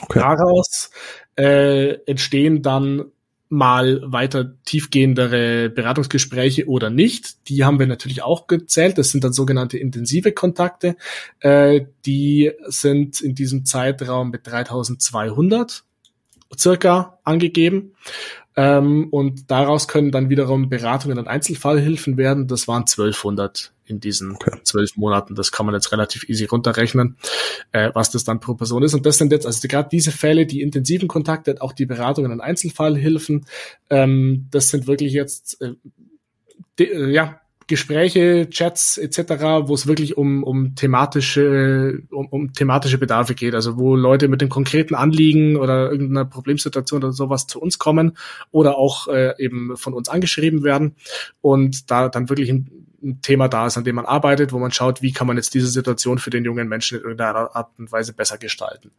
Speaker 3: Okay. Daraus äh, entstehen dann mal weiter tiefgehendere Beratungsgespräche oder nicht. Die haben wir natürlich auch gezählt. Das sind dann sogenannte intensive Kontakte. Äh, die sind in diesem Zeitraum mit 3200 circa angegeben. Ähm, und daraus können dann wiederum Beratungen und Einzelfallhilfen werden. Das waren 1200 in diesen zwölf okay. Monaten. Das kann man jetzt relativ easy runterrechnen, äh, was das dann pro Person ist. Und das sind jetzt also gerade diese Fälle, die intensiven Kontakte, auch die Beratungen und Einzelfallhilfen. Ähm, das sind wirklich jetzt äh, de, äh, ja Gespräche, Chats etc., wo es wirklich um, um thematische um, um thematische Bedarfe geht, also wo Leute mit dem konkreten Anliegen oder irgendeiner Problemsituation oder sowas zu uns kommen oder auch äh, eben von uns angeschrieben werden und da dann wirklich ein, ein Thema da ist, an dem man arbeitet, wo man schaut, wie kann man jetzt diese Situation für den jungen Menschen in irgendeiner Art und Weise besser gestalten.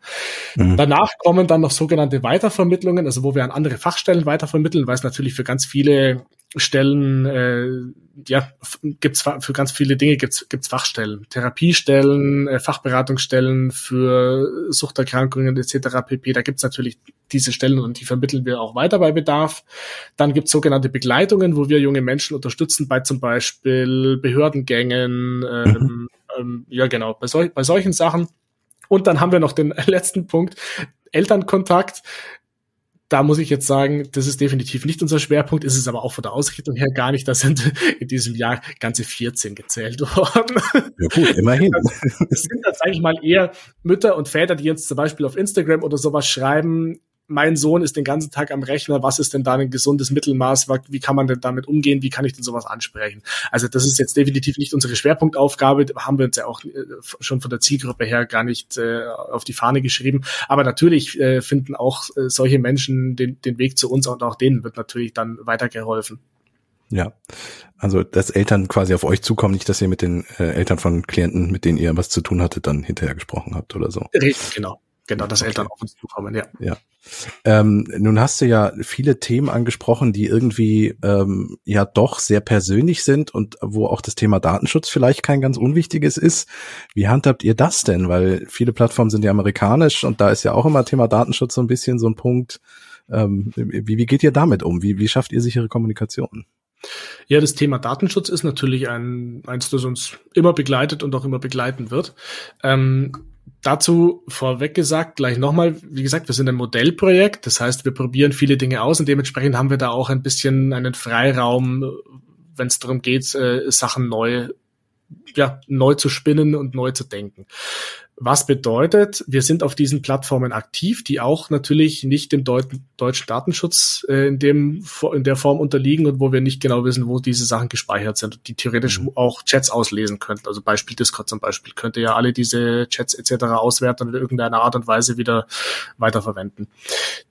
Speaker 3: Mhm. Danach kommen dann noch sogenannte Weitervermittlungen, also wo wir an andere Fachstellen weitervermitteln, weil es natürlich für ganz viele Stellen, äh, ja, gibt's für ganz viele Dinge gibt's gibt's Fachstellen, Therapiestellen, äh, Fachberatungsstellen für Suchterkrankungen etc. pp. Da gibt's natürlich diese Stellen und die vermitteln wir auch weiter bei Bedarf. Dann gibt's sogenannte Begleitungen, wo wir junge Menschen unterstützen bei zum Beispiel Behördengängen, ähm, mhm. ähm, ja genau, bei, sol bei solchen Sachen. Und dann haben wir noch den letzten Punkt, Elternkontakt da muss ich jetzt sagen, das ist definitiv nicht unser Schwerpunkt, ist es aber auch von der Ausrichtung her gar nicht. Da sind in diesem Jahr ganze 14 gezählt worden.
Speaker 2: Ja gut, immerhin.
Speaker 3: Das sind eigentlich mal eher Mütter und Väter, die jetzt zum Beispiel auf Instagram oder sowas schreiben, mein Sohn ist den ganzen Tag am Rechner, was ist denn da ein gesundes Mittelmaß, wie kann man denn damit umgehen, wie kann ich denn sowas ansprechen? Also das ist jetzt definitiv nicht unsere Schwerpunktaufgabe, haben wir uns ja auch äh, schon von der Zielgruppe her gar nicht äh, auf die Fahne geschrieben, aber natürlich äh, finden auch äh, solche Menschen den, den Weg zu uns und auch denen wird natürlich dann weitergeholfen.
Speaker 2: Ja, also dass Eltern quasi auf euch zukommen, nicht, dass ihr mit den äh, Eltern von Klienten, mit denen ihr was zu tun hattet, dann hinterher gesprochen habt oder so.
Speaker 3: Richtig, genau. Genau, dass Eltern auf uns zukommen, ja.
Speaker 2: Ja. Ähm, nun hast du ja viele Themen angesprochen, die irgendwie ähm, ja doch sehr persönlich sind und wo auch das Thema Datenschutz vielleicht kein ganz unwichtiges ist. Wie handhabt ihr das denn? Weil viele Plattformen sind ja amerikanisch und da ist ja auch immer Thema Datenschutz so ein bisschen so ein Punkt. Ähm, wie, wie geht ihr damit um? Wie, wie schafft ihr sichere Kommunikation?
Speaker 3: Ja, das Thema Datenschutz ist natürlich ein, eins, das uns immer begleitet und auch immer begleiten wird. Ähm, dazu vorweg gesagt, gleich nochmal, wie gesagt, wir sind ein Modellprojekt, das heißt, wir probieren viele Dinge aus und dementsprechend haben wir da auch ein bisschen einen Freiraum, wenn es darum geht, äh, Sachen neu ja, neu zu spinnen und neu zu denken. Was bedeutet, wir sind auf diesen Plattformen aktiv, die auch natürlich nicht dem Deut deutschen Datenschutz äh, in, dem, in der Form unterliegen und wo wir nicht genau wissen, wo diese Sachen gespeichert sind und die theoretisch mhm. auch Chats auslesen könnten. Also Beispiel Discord zum Beispiel könnte ja alle diese Chats etc. auswerten und in irgendeiner Art und Weise wieder weiterverwenden.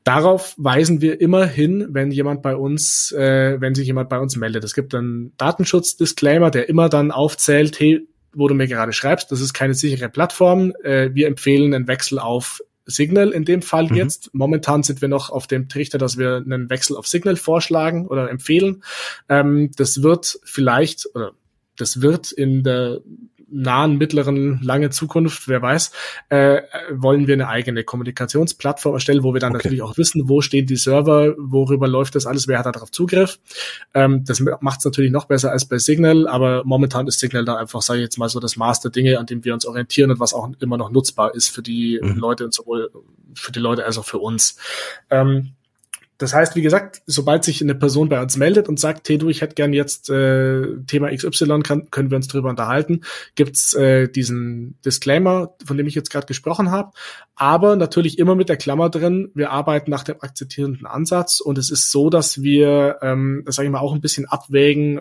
Speaker 3: Darauf weisen wir immer hin, wenn jemand bei uns, äh, wenn sich jemand bei uns meldet. Es gibt einen Datenschutz-Disclaimer, der immer dann aufzählt, hey, wo du mir gerade schreibst, das ist keine sichere Plattform. Äh, wir empfehlen einen Wechsel auf Signal in dem Fall mhm. jetzt. Momentan sind wir noch auf dem Trichter, dass wir einen Wechsel auf Signal vorschlagen oder empfehlen. Ähm, das wird vielleicht oder das wird in der nahen, mittleren, lange Zukunft, wer weiß, äh, wollen wir eine eigene Kommunikationsplattform erstellen, wo wir dann okay. natürlich auch wissen, wo stehen die Server, worüber läuft das alles, wer hat darauf Zugriff. Ähm, das macht es natürlich noch besser als bei Signal, aber momentan ist Signal da einfach, sage ich jetzt mal so, das Maß der Dinge, an dem wir uns orientieren und was auch immer noch nutzbar ist für die mhm. Leute und sowohl für die Leute als auch für uns. Ähm, das heißt, wie gesagt, sobald sich eine Person bei uns meldet und sagt, hey du, ich hätte gern jetzt äh, Thema XY, kann, können wir uns drüber unterhalten, gibt's äh, diesen Disclaimer, von dem ich jetzt gerade gesprochen habe. Aber natürlich immer mit der Klammer drin, wir arbeiten nach dem akzeptierenden Ansatz und es ist so, dass wir, ähm, das sage ich mal, auch ein bisschen abwägen,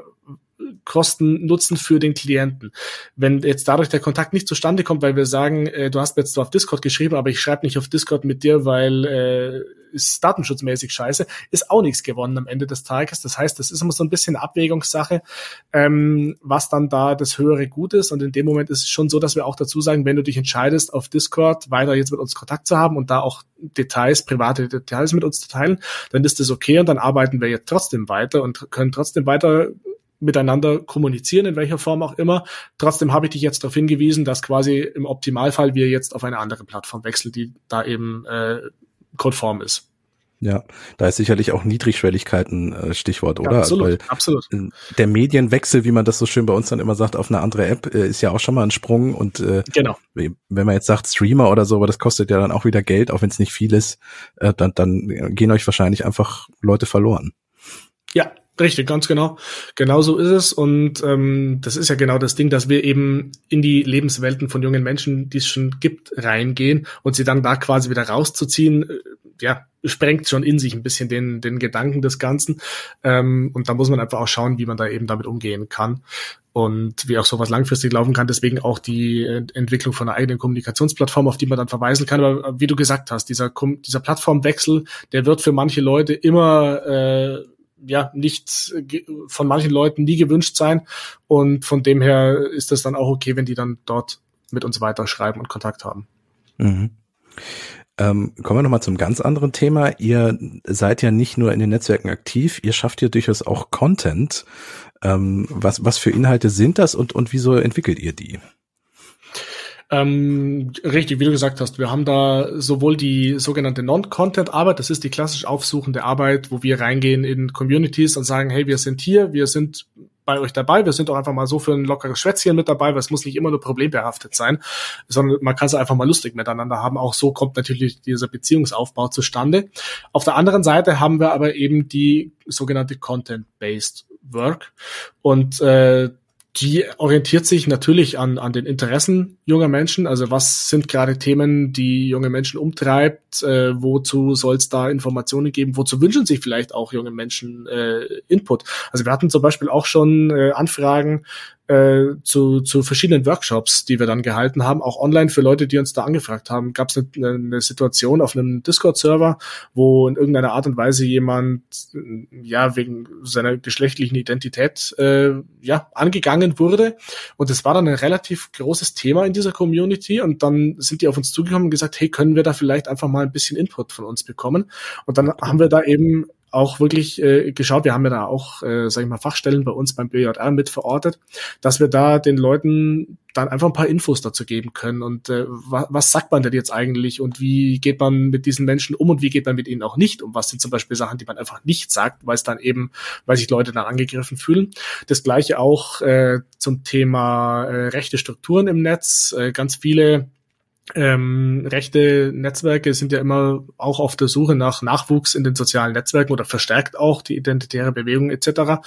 Speaker 3: Kosten Nutzen für den Klienten. Wenn jetzt dadurch der Kontakt nicht zustande kommt, weil wir sagen, äh, du hast mir jetzt auf Discord geschrieben, aber ich schreibe nicht auf Discord mit dir, weil äh, ist datenschutzmäßig scheiße, ist auch nichts gewonnen am Ende des Tages. Das heißt, das ist immer so ein bisschen Abwägungssache, ähm, was dann da das höhere Gut ist. Und in dem Moment ist es schon so, dass wir auch dazu sagen, wenn du dich entscheidest, auf Discord weiter jetzt mit uns Kontakt zu haben und da auch Details, private Details mit uns zu teilen, dann ist das okay und dann arbeiten wir jetzt trotzdem weiter und können trotzdem weiter miteinander kommunizieren, in welcher Form auch immer. Trotzdem habe ich dich jetzt darauf hingewiesen, dass quasi im Optimalfall wir jetzt auf eine andere Plattform wechseln, die da eben äh, konform ist.
Speaker 2: Ja, da ist sicherlich auch Niedrigschwelligkeit ein äh, Stichwort, oder? Ja,
Speaker 3: absolut, Weil absolut.
Speaker 2: Der Medienwechsel, wie man das so schön bei uns dann immer sagt, auf eine andere App, äh, ist ja auch schon mal ein Sprung. Und äh,
Speaker 3: genau.
Speaker 2: wenn man jetzt sagt Streamer oder so, aber das kostet ja dann auch wieder Geld, auch wenn es nicht viel ist, äh, dann, dann gehen euch wahrscheinlich einfach Leute verloren.
Speaker 3: Ja, Richtig, ganz genau. Genau so ist es. Und ähm, das ist ja genau das Ding, dass wir eben in die Lebenswelten von jungen Menschen, die es schon gibt, reingehen und sie dann da quasi wieder rauszuziehen, äh, ja, sprengt schon in sich ein bisschen den, den Gedanken des Ganzen. Ähm, und da muss man einfach auch schauen, wie man da eben damit umgehen kann und wie auch sowas langfristig laufen kann. Deswegen auch die Entwicklung von einer eigenen Kommunikationsplattform, auf die man dann verweisen kann. Aber wie du gesagt hast, dieser, dieser Plattformwechsel, der wird für manche Leute immer äh, ja nicht von manchen Leuten nie gewünscht sein. Und von dem her ist es dann auch okay, wenn die dann dort mit uns weiterschreiben und Kontakt haben.
Speaker 2: Mhm. Ähm, kommen wir nochmal zum ganz anderen Thema. Ihr seid ja nicht nur in den Netzwerken aktiv, ihr schafft ja durchaus auch Content. Ähm, was, was für Inhalte sind das und, und wieso entwickelt ihr die?
Speaker 3: Ähm, richtig, wie du gesagt hast, wir haben da sowohl die sogenannte Non-Content-Arbeit, das ist die klassisch aufsuchende Arbeit, wo wir reingehen in Communities und sagen, hey, wir sind hier, wir sind bei euch dabei. Wir sind auch einfach mal so für ein lockeres Schwätzchen mit dabei, weil es muss nicht immer nur problembehaftet sein, sondern man kann es einfach mal lustig miteinander haben. Auch so kommt natürlich dieser Beziehungsaufbau zustande. Auf der anderen Seite haben wir aber eben die sogenannte Content-Based Work. Und äh, die orientiert sich natürlich an, an den Interessen junger Menschen. Also was sind gerade Themen, die junge Menschen umtreibt? Äh, wozu soll es da Informationen geben? Wozu wünschen sich vielleicht auch junge Menschen äh, Input? Also wir hatten zum Beispiel auch schon äh, Anfragen äh, zu, zu verschiedenen Workshops, die wir dann gehalten haben, auch online für Leute, die uns da angefragt haben. Gab es eine, eine Situation auf einem Discord-Server, wo in irgendeiner Art und Weise jemand ja wegen seiner geschlechtlichen Identität äh, ja angegangen wurde. Und es war dann ein relativ großes Thema in dieser Community. Und dann sind die auf uns zugekommen und gesagt, hey, können wir da vielleicht einfach mal ein bisschen Input von uns bekommen? Und dann haben wir da eben auch wirklich äh, geschaut, wir haben ja da auch, äh, sag ich mal, Fachstellen bei uns beim BJR mit verortet, dass wir da den Leuten dann einfach ein paar Infos dazu geben können und äh, was, was sagt man denn jetzt eigentlich und wie geht man mit diesen Menschen um und wie geht man mit ihnen auch nicht um? Was sind zum Beispiel Sachen, die man einfach nicht sagt, weil es dann eben, weil sich Leute dann angegriffen fühlen. Das gleiche auch äh, zum Thema äh, rechte Strukturen im Netz. Äh, ganz viele ähm, rechte Netzwerke sind ja immer auch auf der Suche nach Nachwuchs in den sozialen Netzwerken oder verstärkt auch die identitäre Bewegung etc.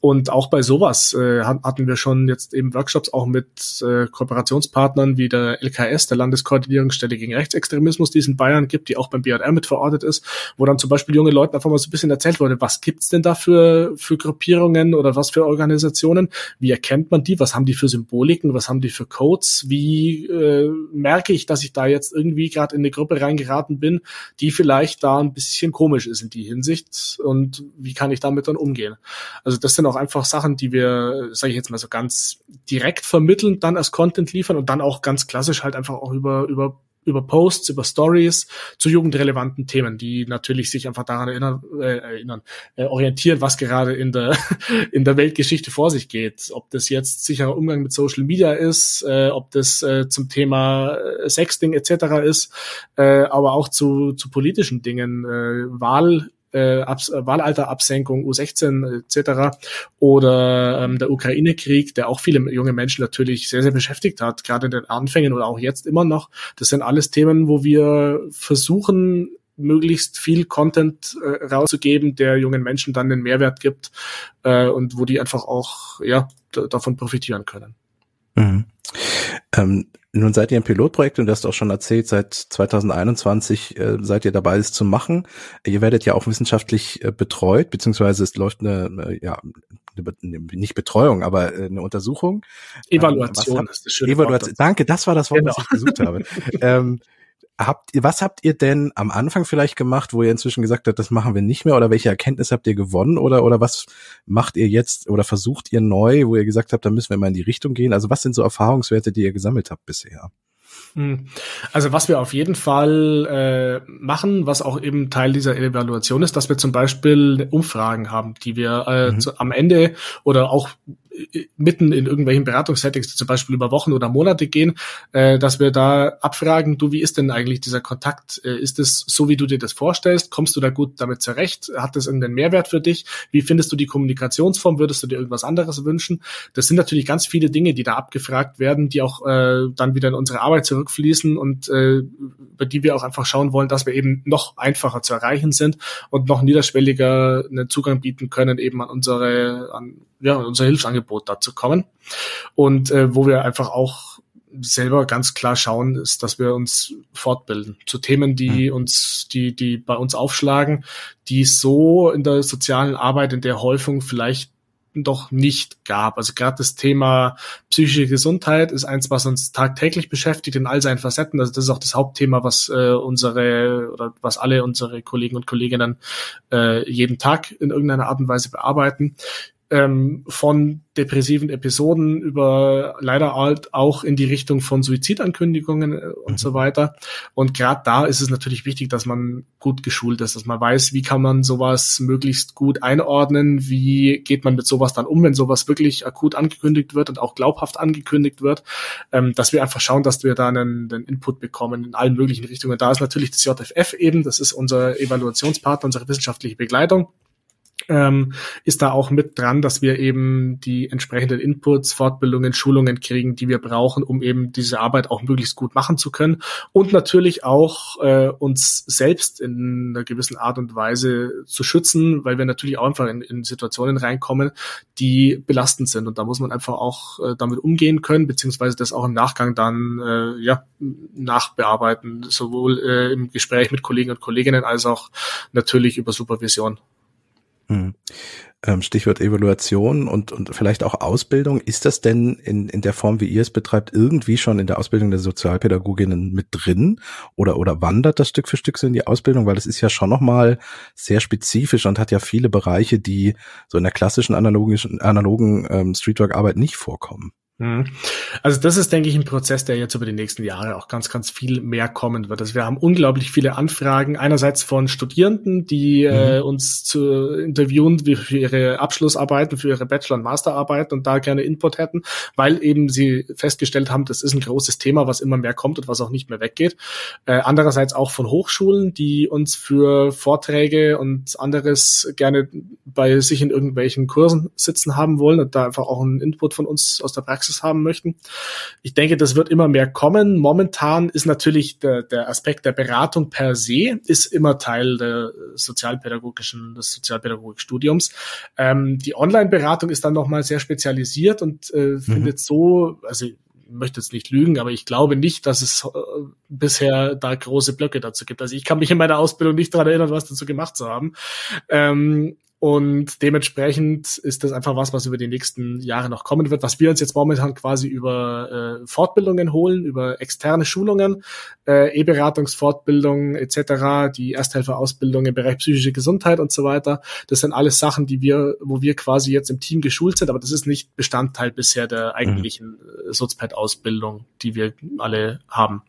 Speaker 3: Und auch bei sowas äh, hatten wir schon jetzt eben Workshops auch mit äh, Kooperationspartnern wie der LKS, der Landeskoordinierungsstelle gegen Rechtsextremismus, die es in Bayern gibt, die auch beim BR mit verortet ist, wo dann zum Beispiel junge Leuten einfach mal so ein bisschen erzählt wurde, was gibt's denn da für, für Gruppierungen oder was für Organisationen? Wie erkennt man die? Was haben die für Symboliken? Was haben die für Codes? Wie äh, merke ich, dass ich da jetzt irgendwie gerade in eine Gruppe reingeraten bin, die vielleicht da ein bisschen komisch ist in die Hinsicht und wie kann ich damit dann umgehen? Also das sind auch einfach Sachen, die wir, sage ich jetzt mal so ganz direkt vermitteln, dann als Content liefern und dann auch ganz klassisch halt einfach auch über über über Posts, über Stories zu jugendrelevanten Themen, die natürlich sich einfach daran erinnern, äh, erinnern äh, orientieren, was gerade in der in der Weltgeschichte vor sich geht. Ob das jetzt sicherer Umgang mit Social Media ist, äh, ob das äh, zum Thema äh, Sexting etc. ist, äh, aber auch zu, zu politischen Dingen, äh, Wahl äh, Abs Wahlalterabsenkung U16 etc. oder ähm, der Ukraine-Krieg, der auch viele junge Menschen natürlich sehr, sehr beschäftigt hat, gerade in den Anfängen oder auch jetzt immer noch. Das sind alles Themen, wo wir versuchen, möglichst viel Content äh, rauszugeben, der jungen Menschen dann den Mehrwert gibt äh, und wo die einfach auch ja davon profitieren können.
Speaker 2: Mhm. Ähm, nun seid ihr ein Pilotprojekt und du hast auch schon erzählt, seit 2021 äh, seid ihr dabei, es zu machen. Ihr werdet ja auch wissenschaftlich äh, betreut, beziehungsweise es läuft eine, eine ja, eine, nicht Betreuung, aber äh, eine Untersuchung.
Speaker 3: Evaluation ähm,
Speaker 2: ist das schöne Evaluation. Wort. Danke, das war das Wort, genau. was ich gesucht habe. ähm, habt ihr, was habt ihr denn am Anfang vielleicht gemacht, wo ihr inzwischen gesagt habt, das machen wir nicht mehr oder welche Erkenntnis habt ihr gewonnen oder, oder was macht ihr jetzt oder versucht ihr neu, wo ihr gesagt habt, da müssen wir mal in die Richtung gehen? Also was sind so Erfahrungswerte, die ihr gesammelt habt bisher?
Speaker 3: Hm. Also was wir auf jeden Fall äh, machen, was auch eben Teil dieser Evaluation ist, dass wir zum Beispiel Umfragen haben, die wir äh, mhm. zu, am Ende oder auch mitten in irgendwelchen Beratungssettings, die zum Beispiel über Wochen oder Monate gehen, äh, dass wir da abfragen, du, wie ist denn eigentlich dieser Kontakt? Äh, ist es so, wie du dir das vorstellst? Kommst du da gut damit zurecht? Hat das irgendeinen Mehrwert für dich? Wie findest du die Kommunikationsform? Würdest du dir irgendwas anderes wünschen? Das sind natürlich ganz viele Dinge, die da abgefragt werden, die auch äh, dann wieder in unsere Arbeit zurückfließen und äh, über die wir auch einfach schauen wollen, dass wir eben noch einfacher zu erreichen sind und noch niederschwelliger einen Zugang bieten können eben an unsere, an ja, unser Hilfsangebot dazu kommen. Und äh, wo wir einfach auch selber ganz klar schauen, ist, dass wir uns fortbilden zu Themen, die mhm. uns, die, die bei uns aufschlagen, die so in der sozialen Arbeit in der Häufung vielleicht doch nicht gab. Also gerade das Thema psychische Gesundheit ist eins, was uns tagtäglich beschäftigt in all seinen Facetten. Also das ist auch das Hauptthema, was äh, unsere oder was alle unsere Kollegen und Kolleginnen äh, jeden Tag in irgendeiner Art und Weise bearbeiten ähm, von depressiven Episoden über leider halt auch in die Richtung von Suizidankündigungen äh, und mhm. so weiter. Und gerade da ist es natürlich wichtig, dass man gut geschult ist, dass man weiß, wie kann man sowas möglichst gut einordnen, wie geht man mit sowas dann um, wenn sowas wirklich akut angekündigt wird und auch glaubhaft angekündigt wird, ähm, dass wir einfach schauen, dass wir da einen, einen Input bekommen in allen möglichen Richtungen. Da ist natürlich das JFF eben, das ist unser Evaluationspartner, unsere wissenschaftliche Begleitung ähm, ist da auch mit dran, dass wir eben die entsprechenden Inputs, Fortbildungen, Schulungen kriegen, die wir brauchen, um eben diese Arbeit auch möglichst gut machen zu können und natürlich auch äh, uns selbst in einer gewissen Art und Weise zu schützen, weil wir natürlich auch einfach in, in Situationen reinkommen, die belastend sind und da muss man einfach auch äh, damit umgehen können, beziehungsweise das auch im Nachgang dann äh, ja nachbearbeiten, sowohl äh, im Gespräch mit Kollegen und Kolleginnen als auch natürlich über Supervision.
Speaker 2: Mhm. Ähm, Stichwort Evaluation und, und vielleicht auch Ausbildung. Ist das denn in, in der Form, wie ihr es betreibt, irgendwie schon in der Ausbildung der Sozialpädagoginnen mit drin? Oder, oder wandert das Stück für Stück so in die Ausbildung? Weil das ist ja schon nochmal sehr spezifisch und hat ja viele Bereiche, die so in der klassischen analogischen, analogen ähm, Streetwork-Arbeit nicht vorkommen.
Speaker 3: Mhm. Also das ist, denke ich, ein Prozess, der jetzt über die nächsten Jahre auch ganz, ganz viel mehr kommen wird. Also wir haben unglaublich viele Anfragen, einerseits von Studierenden, die mhm. äh, uns zu interviewen für ihre Abschlussarbeiten, für ihre Bachelor- und Masterarbeiten und da gerne Input hätten, weil eben sie festgestellt haben, das ist ein großes Thema, was immer mehr kommt und was auch nicht mehr weggeht. Äh, andererseits auch von Hochschulen, die uns für Vorträge und anderes gerne bei sich in irgendwelchen Kursen sitzen haben wollen und da einfach auch einen Input von uns aus der Praxis Praxis haben möchten. Ich denke, das wird immer mehr kommen. Momentan ist natürlich der, der Aspekt der Beratung per se ist immer Teil der sozialpädagogischen, des Sozialpädagogikstudiums. Ähm, die Online-Beratung ist dann nochmal sehr spezialisiert und äh, mhm. findet so, also ich möchte jetzt nicht lügen, aber ich glaube nicht, dass es äh, bisher da große Blöcke dazu gibt. Also ich kann mich in meiner Ausbildung nicht daran erinnern, was dazu gemacht zu haben. Ähm, und dementsprechend ist das einfach was, was über die nächsten Jahre noch kommen wird, was wir uns jetzt momentan quasi über äh, Fortbildungen holen, über externe Schulungen, äh, E-Beratungsfortbildung etc., die Ersthelferausbildung im Bereich psychische Gesundheit und so weiter. Das sind alles Sachen, die wir, wo wir quasi jetzt im Team geschult sind, aber das ist nicht Bestandteil bisher der eigentlichen mhm. Sozped-Ausbildung, die wir alle haben.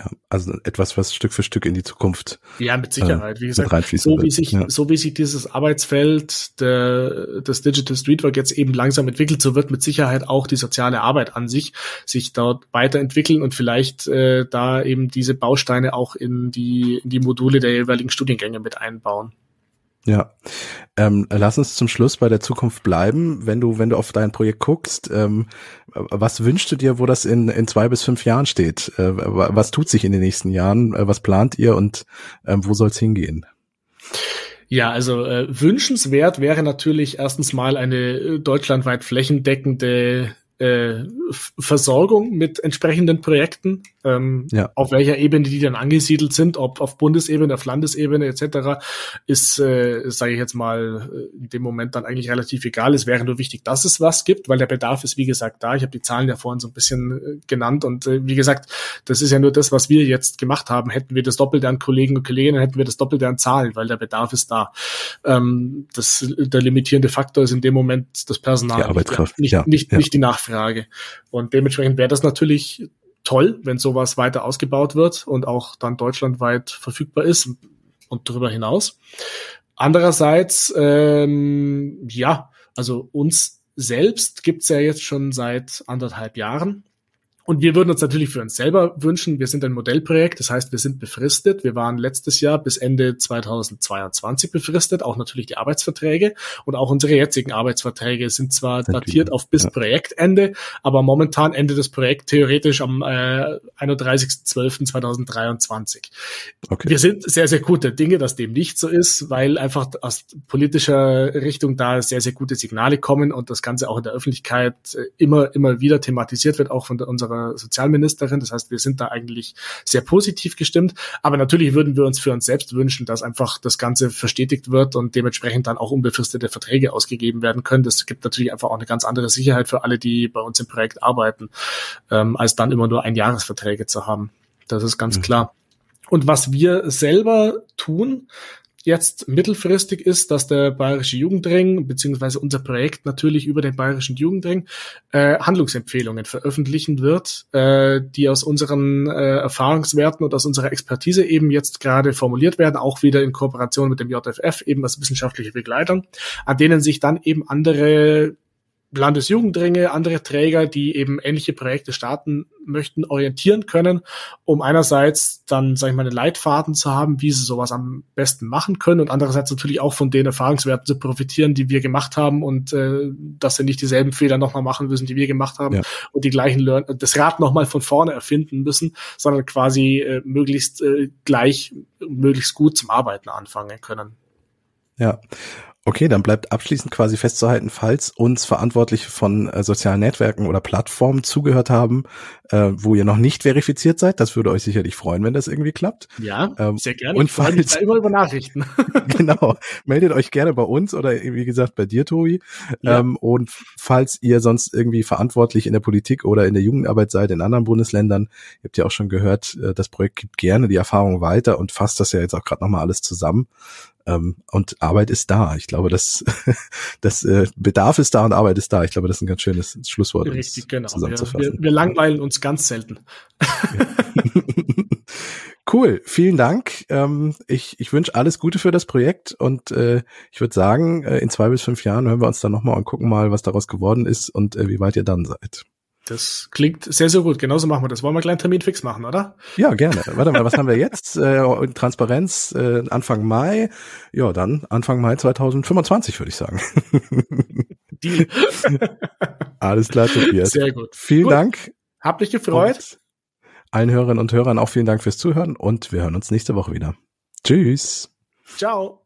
Speaker 2: Ja, also etwas, was Stück für Stück in die Zukunft.
Speaker 3: Ja, mit Sicherheit. Äh, wie gesagt, so wie sich, ja. so wie sich dieses Arbeitsfeld der, des Digital Streetwork jetzt eben langsam entwickelt, so wird mit Sicherheit auch die soziale Arbeit an sich sich dort weiterentwickeln und vielleicht äh, da eben diese Bausteine auch in die, in die Module der jeweiligen Studiengänge mit einbauen.
Speaker 2: Ja, ähm, lass uns zum Schluss bei der Zukunft bleiben. Wenn du, wenn du auf dein Projekt guckst, ähm, was wünschst du dir, wo das in, in zwei bis fünf Jahren steht? Äh, was tut sich in den nächsten Jahren? Äh, was plant ihr und ähm, wo soll es hingehen?
Speaker 3: Ja, also äh, wünschenswert wäre natürlich erstens mal eine äh, deutschlandweit flächendeckende äh, Versorgung mit entsprechenden Projekten, ähm, ja. auf welcher Ebene die dann angesiedelt sind, ob auf Bundesebene, auf Landesebene etc., ist, äh, sage ich jetzt mal, in dem Moment dann eigentlich relativ egal. Es wäre nur wichtig, dass es was gibt, weil der Bedarf ist, wie gesagt, da. Ich habe die Zahlen ja vorhin so ein bisschen äh, genannt und äh, wie gesagt, das ist ja nur das, was wir jetzt gemacht haben. Hätten wir das Doppelte an Kollegen und Kolleginnen, hätten wir das Doppelte an Zahlen, weil der Bedarf ist da. Ähm, das, der limitierende Faktor ist in dem Moment das Personal,
Speaker 2: die Arbeitskraft.
Speaker 3: nicht,
Speaker 2: ja,
Speaker 3: nicht, ja. nicht die Nachfrage. Frage. Und dementsprechend wäre das natürlich toll, wenn sowas weiter ausgebaut wird und auch dann deutschlandweit verfügbar ist und darüber hinaus. Andererseits, ähm, ja, also uns selbst gibt's ja jetzt schon seit anderthalb Jahren. Und wir würden uns natürlich für uns selber wünschen, wir sind ein Modellprojekt, das heißt, wir sind befristet. Wir waren letztes Jahr bis Ende 2022 befristet, auch natürlich die Arbeitsverträge und auch unsere jetzigen Arbeitsverträge sind zwar sind datiert auf bis ja. Projektende, aber momentan endet das Projekt theoretisch am äh, 31.12.2023. Okay. Wir sind sehr, sehr gute Dinge, dass dem nicht so ist, weil einfach aus politischer Richtung da sehr, sehr gute Signale kommen und das Ganze auch in der Öffentlichkeit äh, immer, immer wieder thematisiert wird, auch von unserer Sozialministerin. Das heißt, wir sind da eigentlich sehr positiv gestimmt. Aber natürlich würden wir uns für uns selbst wünschen, dass einfach das Ganze verstetigt wird und dementsprechend dann auch unbefristete Verträge ausgegeben werden können. Das gibt natürlich einfach auch eine ganz andere Sicherheit für alle, die bei uns im Projekt arbeiten, ähm, als dann immer nur Einjahresverträge zu haben. Das ist ganz mhm. klar. Und was wir selber tun, jetzt mittelfristig ist, dass der Bayerische Jugendring beziehungsweise unser Projekt natürlich über den Bayerischen Jugendring äh, Handlungsempfehlungen veröffentlichen wird, äh, die aus unseren äh, Erfahrungswerten und aus unserer Expertise eben jetzt gerade formuliert werden, auch wieder in Kooperation mit dem JFF, eben als wissenschaftliche Begleitung, an denen sich dann eben andere Landesjugendringe, andere Träger, die eben ähnliche Projekte starten möchten, orientieren können, um einerseits dann, sag ich mal, einen Leitfaden zu haben, wie sie sowas am besten machen können und andererseits natürlich auch von den Erfahrungswerten zu profitieren, die wir gemacht haben und äh, dass sie nicht dieselben Fehler nochmal machen müssen, die wir gemacht haben ja. und die gleichen Learn das Rad nochmal von vorne erfinden müssen, sondern quasi äh, möglichst äh, gleich, möglichst gut zum Arbeiten anfangen können.
Speaker 2: Ja, Okay, dann bleibt abschließend quasi festzuhalten, falls uns Verantwortliche von äh, sozialen Netzwerken oder Plattformen zugehört haben, äh, wo ihr noch nicht verifiziert seid, das würde euch sicherlich freuen, wenn das irgendwie klappt.
Speaker 3: Ja, ähm, sehr gerne.
Speaker 2: Und falls,
Speaker 3: immer über Nachrichten.
Speaker 2: genau, meldet euch gerne bei uns oder wie gesagt bei dir, Tobi. Ja. Ähm, und falls ihr sonst irgendwie verantwortlich in der Politik oder in der Jugendarbeit seid in anderen Bundesländern, ihr habt ja auch schon gehört, äh, das Projekt gibt gerne die Erfahrung weiter und fasst das ja jetzt auch gerade nochmal alles zusammen. Ähm, und Arbeit ist da. Ich glaube, das, das äh, Bedarf ist da und Arbeit ist da. Ich glaube, das ist ein ganz schönes Schlusswort.
Speaker 3: Richtig, genau. Wir, wir, wir langweilen uns ganz selten.
Speaker 2: Cool, vielen Dank. Ähm, ich ich wünsche alles Gute für das Projekt und äh, ich würde sagen, äh, in zwei bis fünf Jahren hören wir uns dann nochmal und gucken mal, was daraus geworden ist und äh, wie weit ihr dann seid.
Speaker 3: Das klingt sehr, sehr gut. Genauso machen wir das. Wollen wir einen kleinen Termin fix machen, oder?
Speaker 2: Ja, gerne. Warte mal, was haben wir jetzt? Äh, Transparenz äh, Anfang Mai. Ja, dann Anfang Mai 2025, würde ich sagen.
Speaker 3: Die.
Speaker 2: Alles klar, Tobias.
Speaker 3: Sehr gut.
Speaker 2: Vielen gut. Dank.
Speaker 3: Hab dich gefreut. Und
Speaker 2: allen Hörerinnen und Hörern auch vielen Dank fürs Zuhören und wir hören uns nächste Woche wieder. Tschüss.
Speaker 3: Ciao.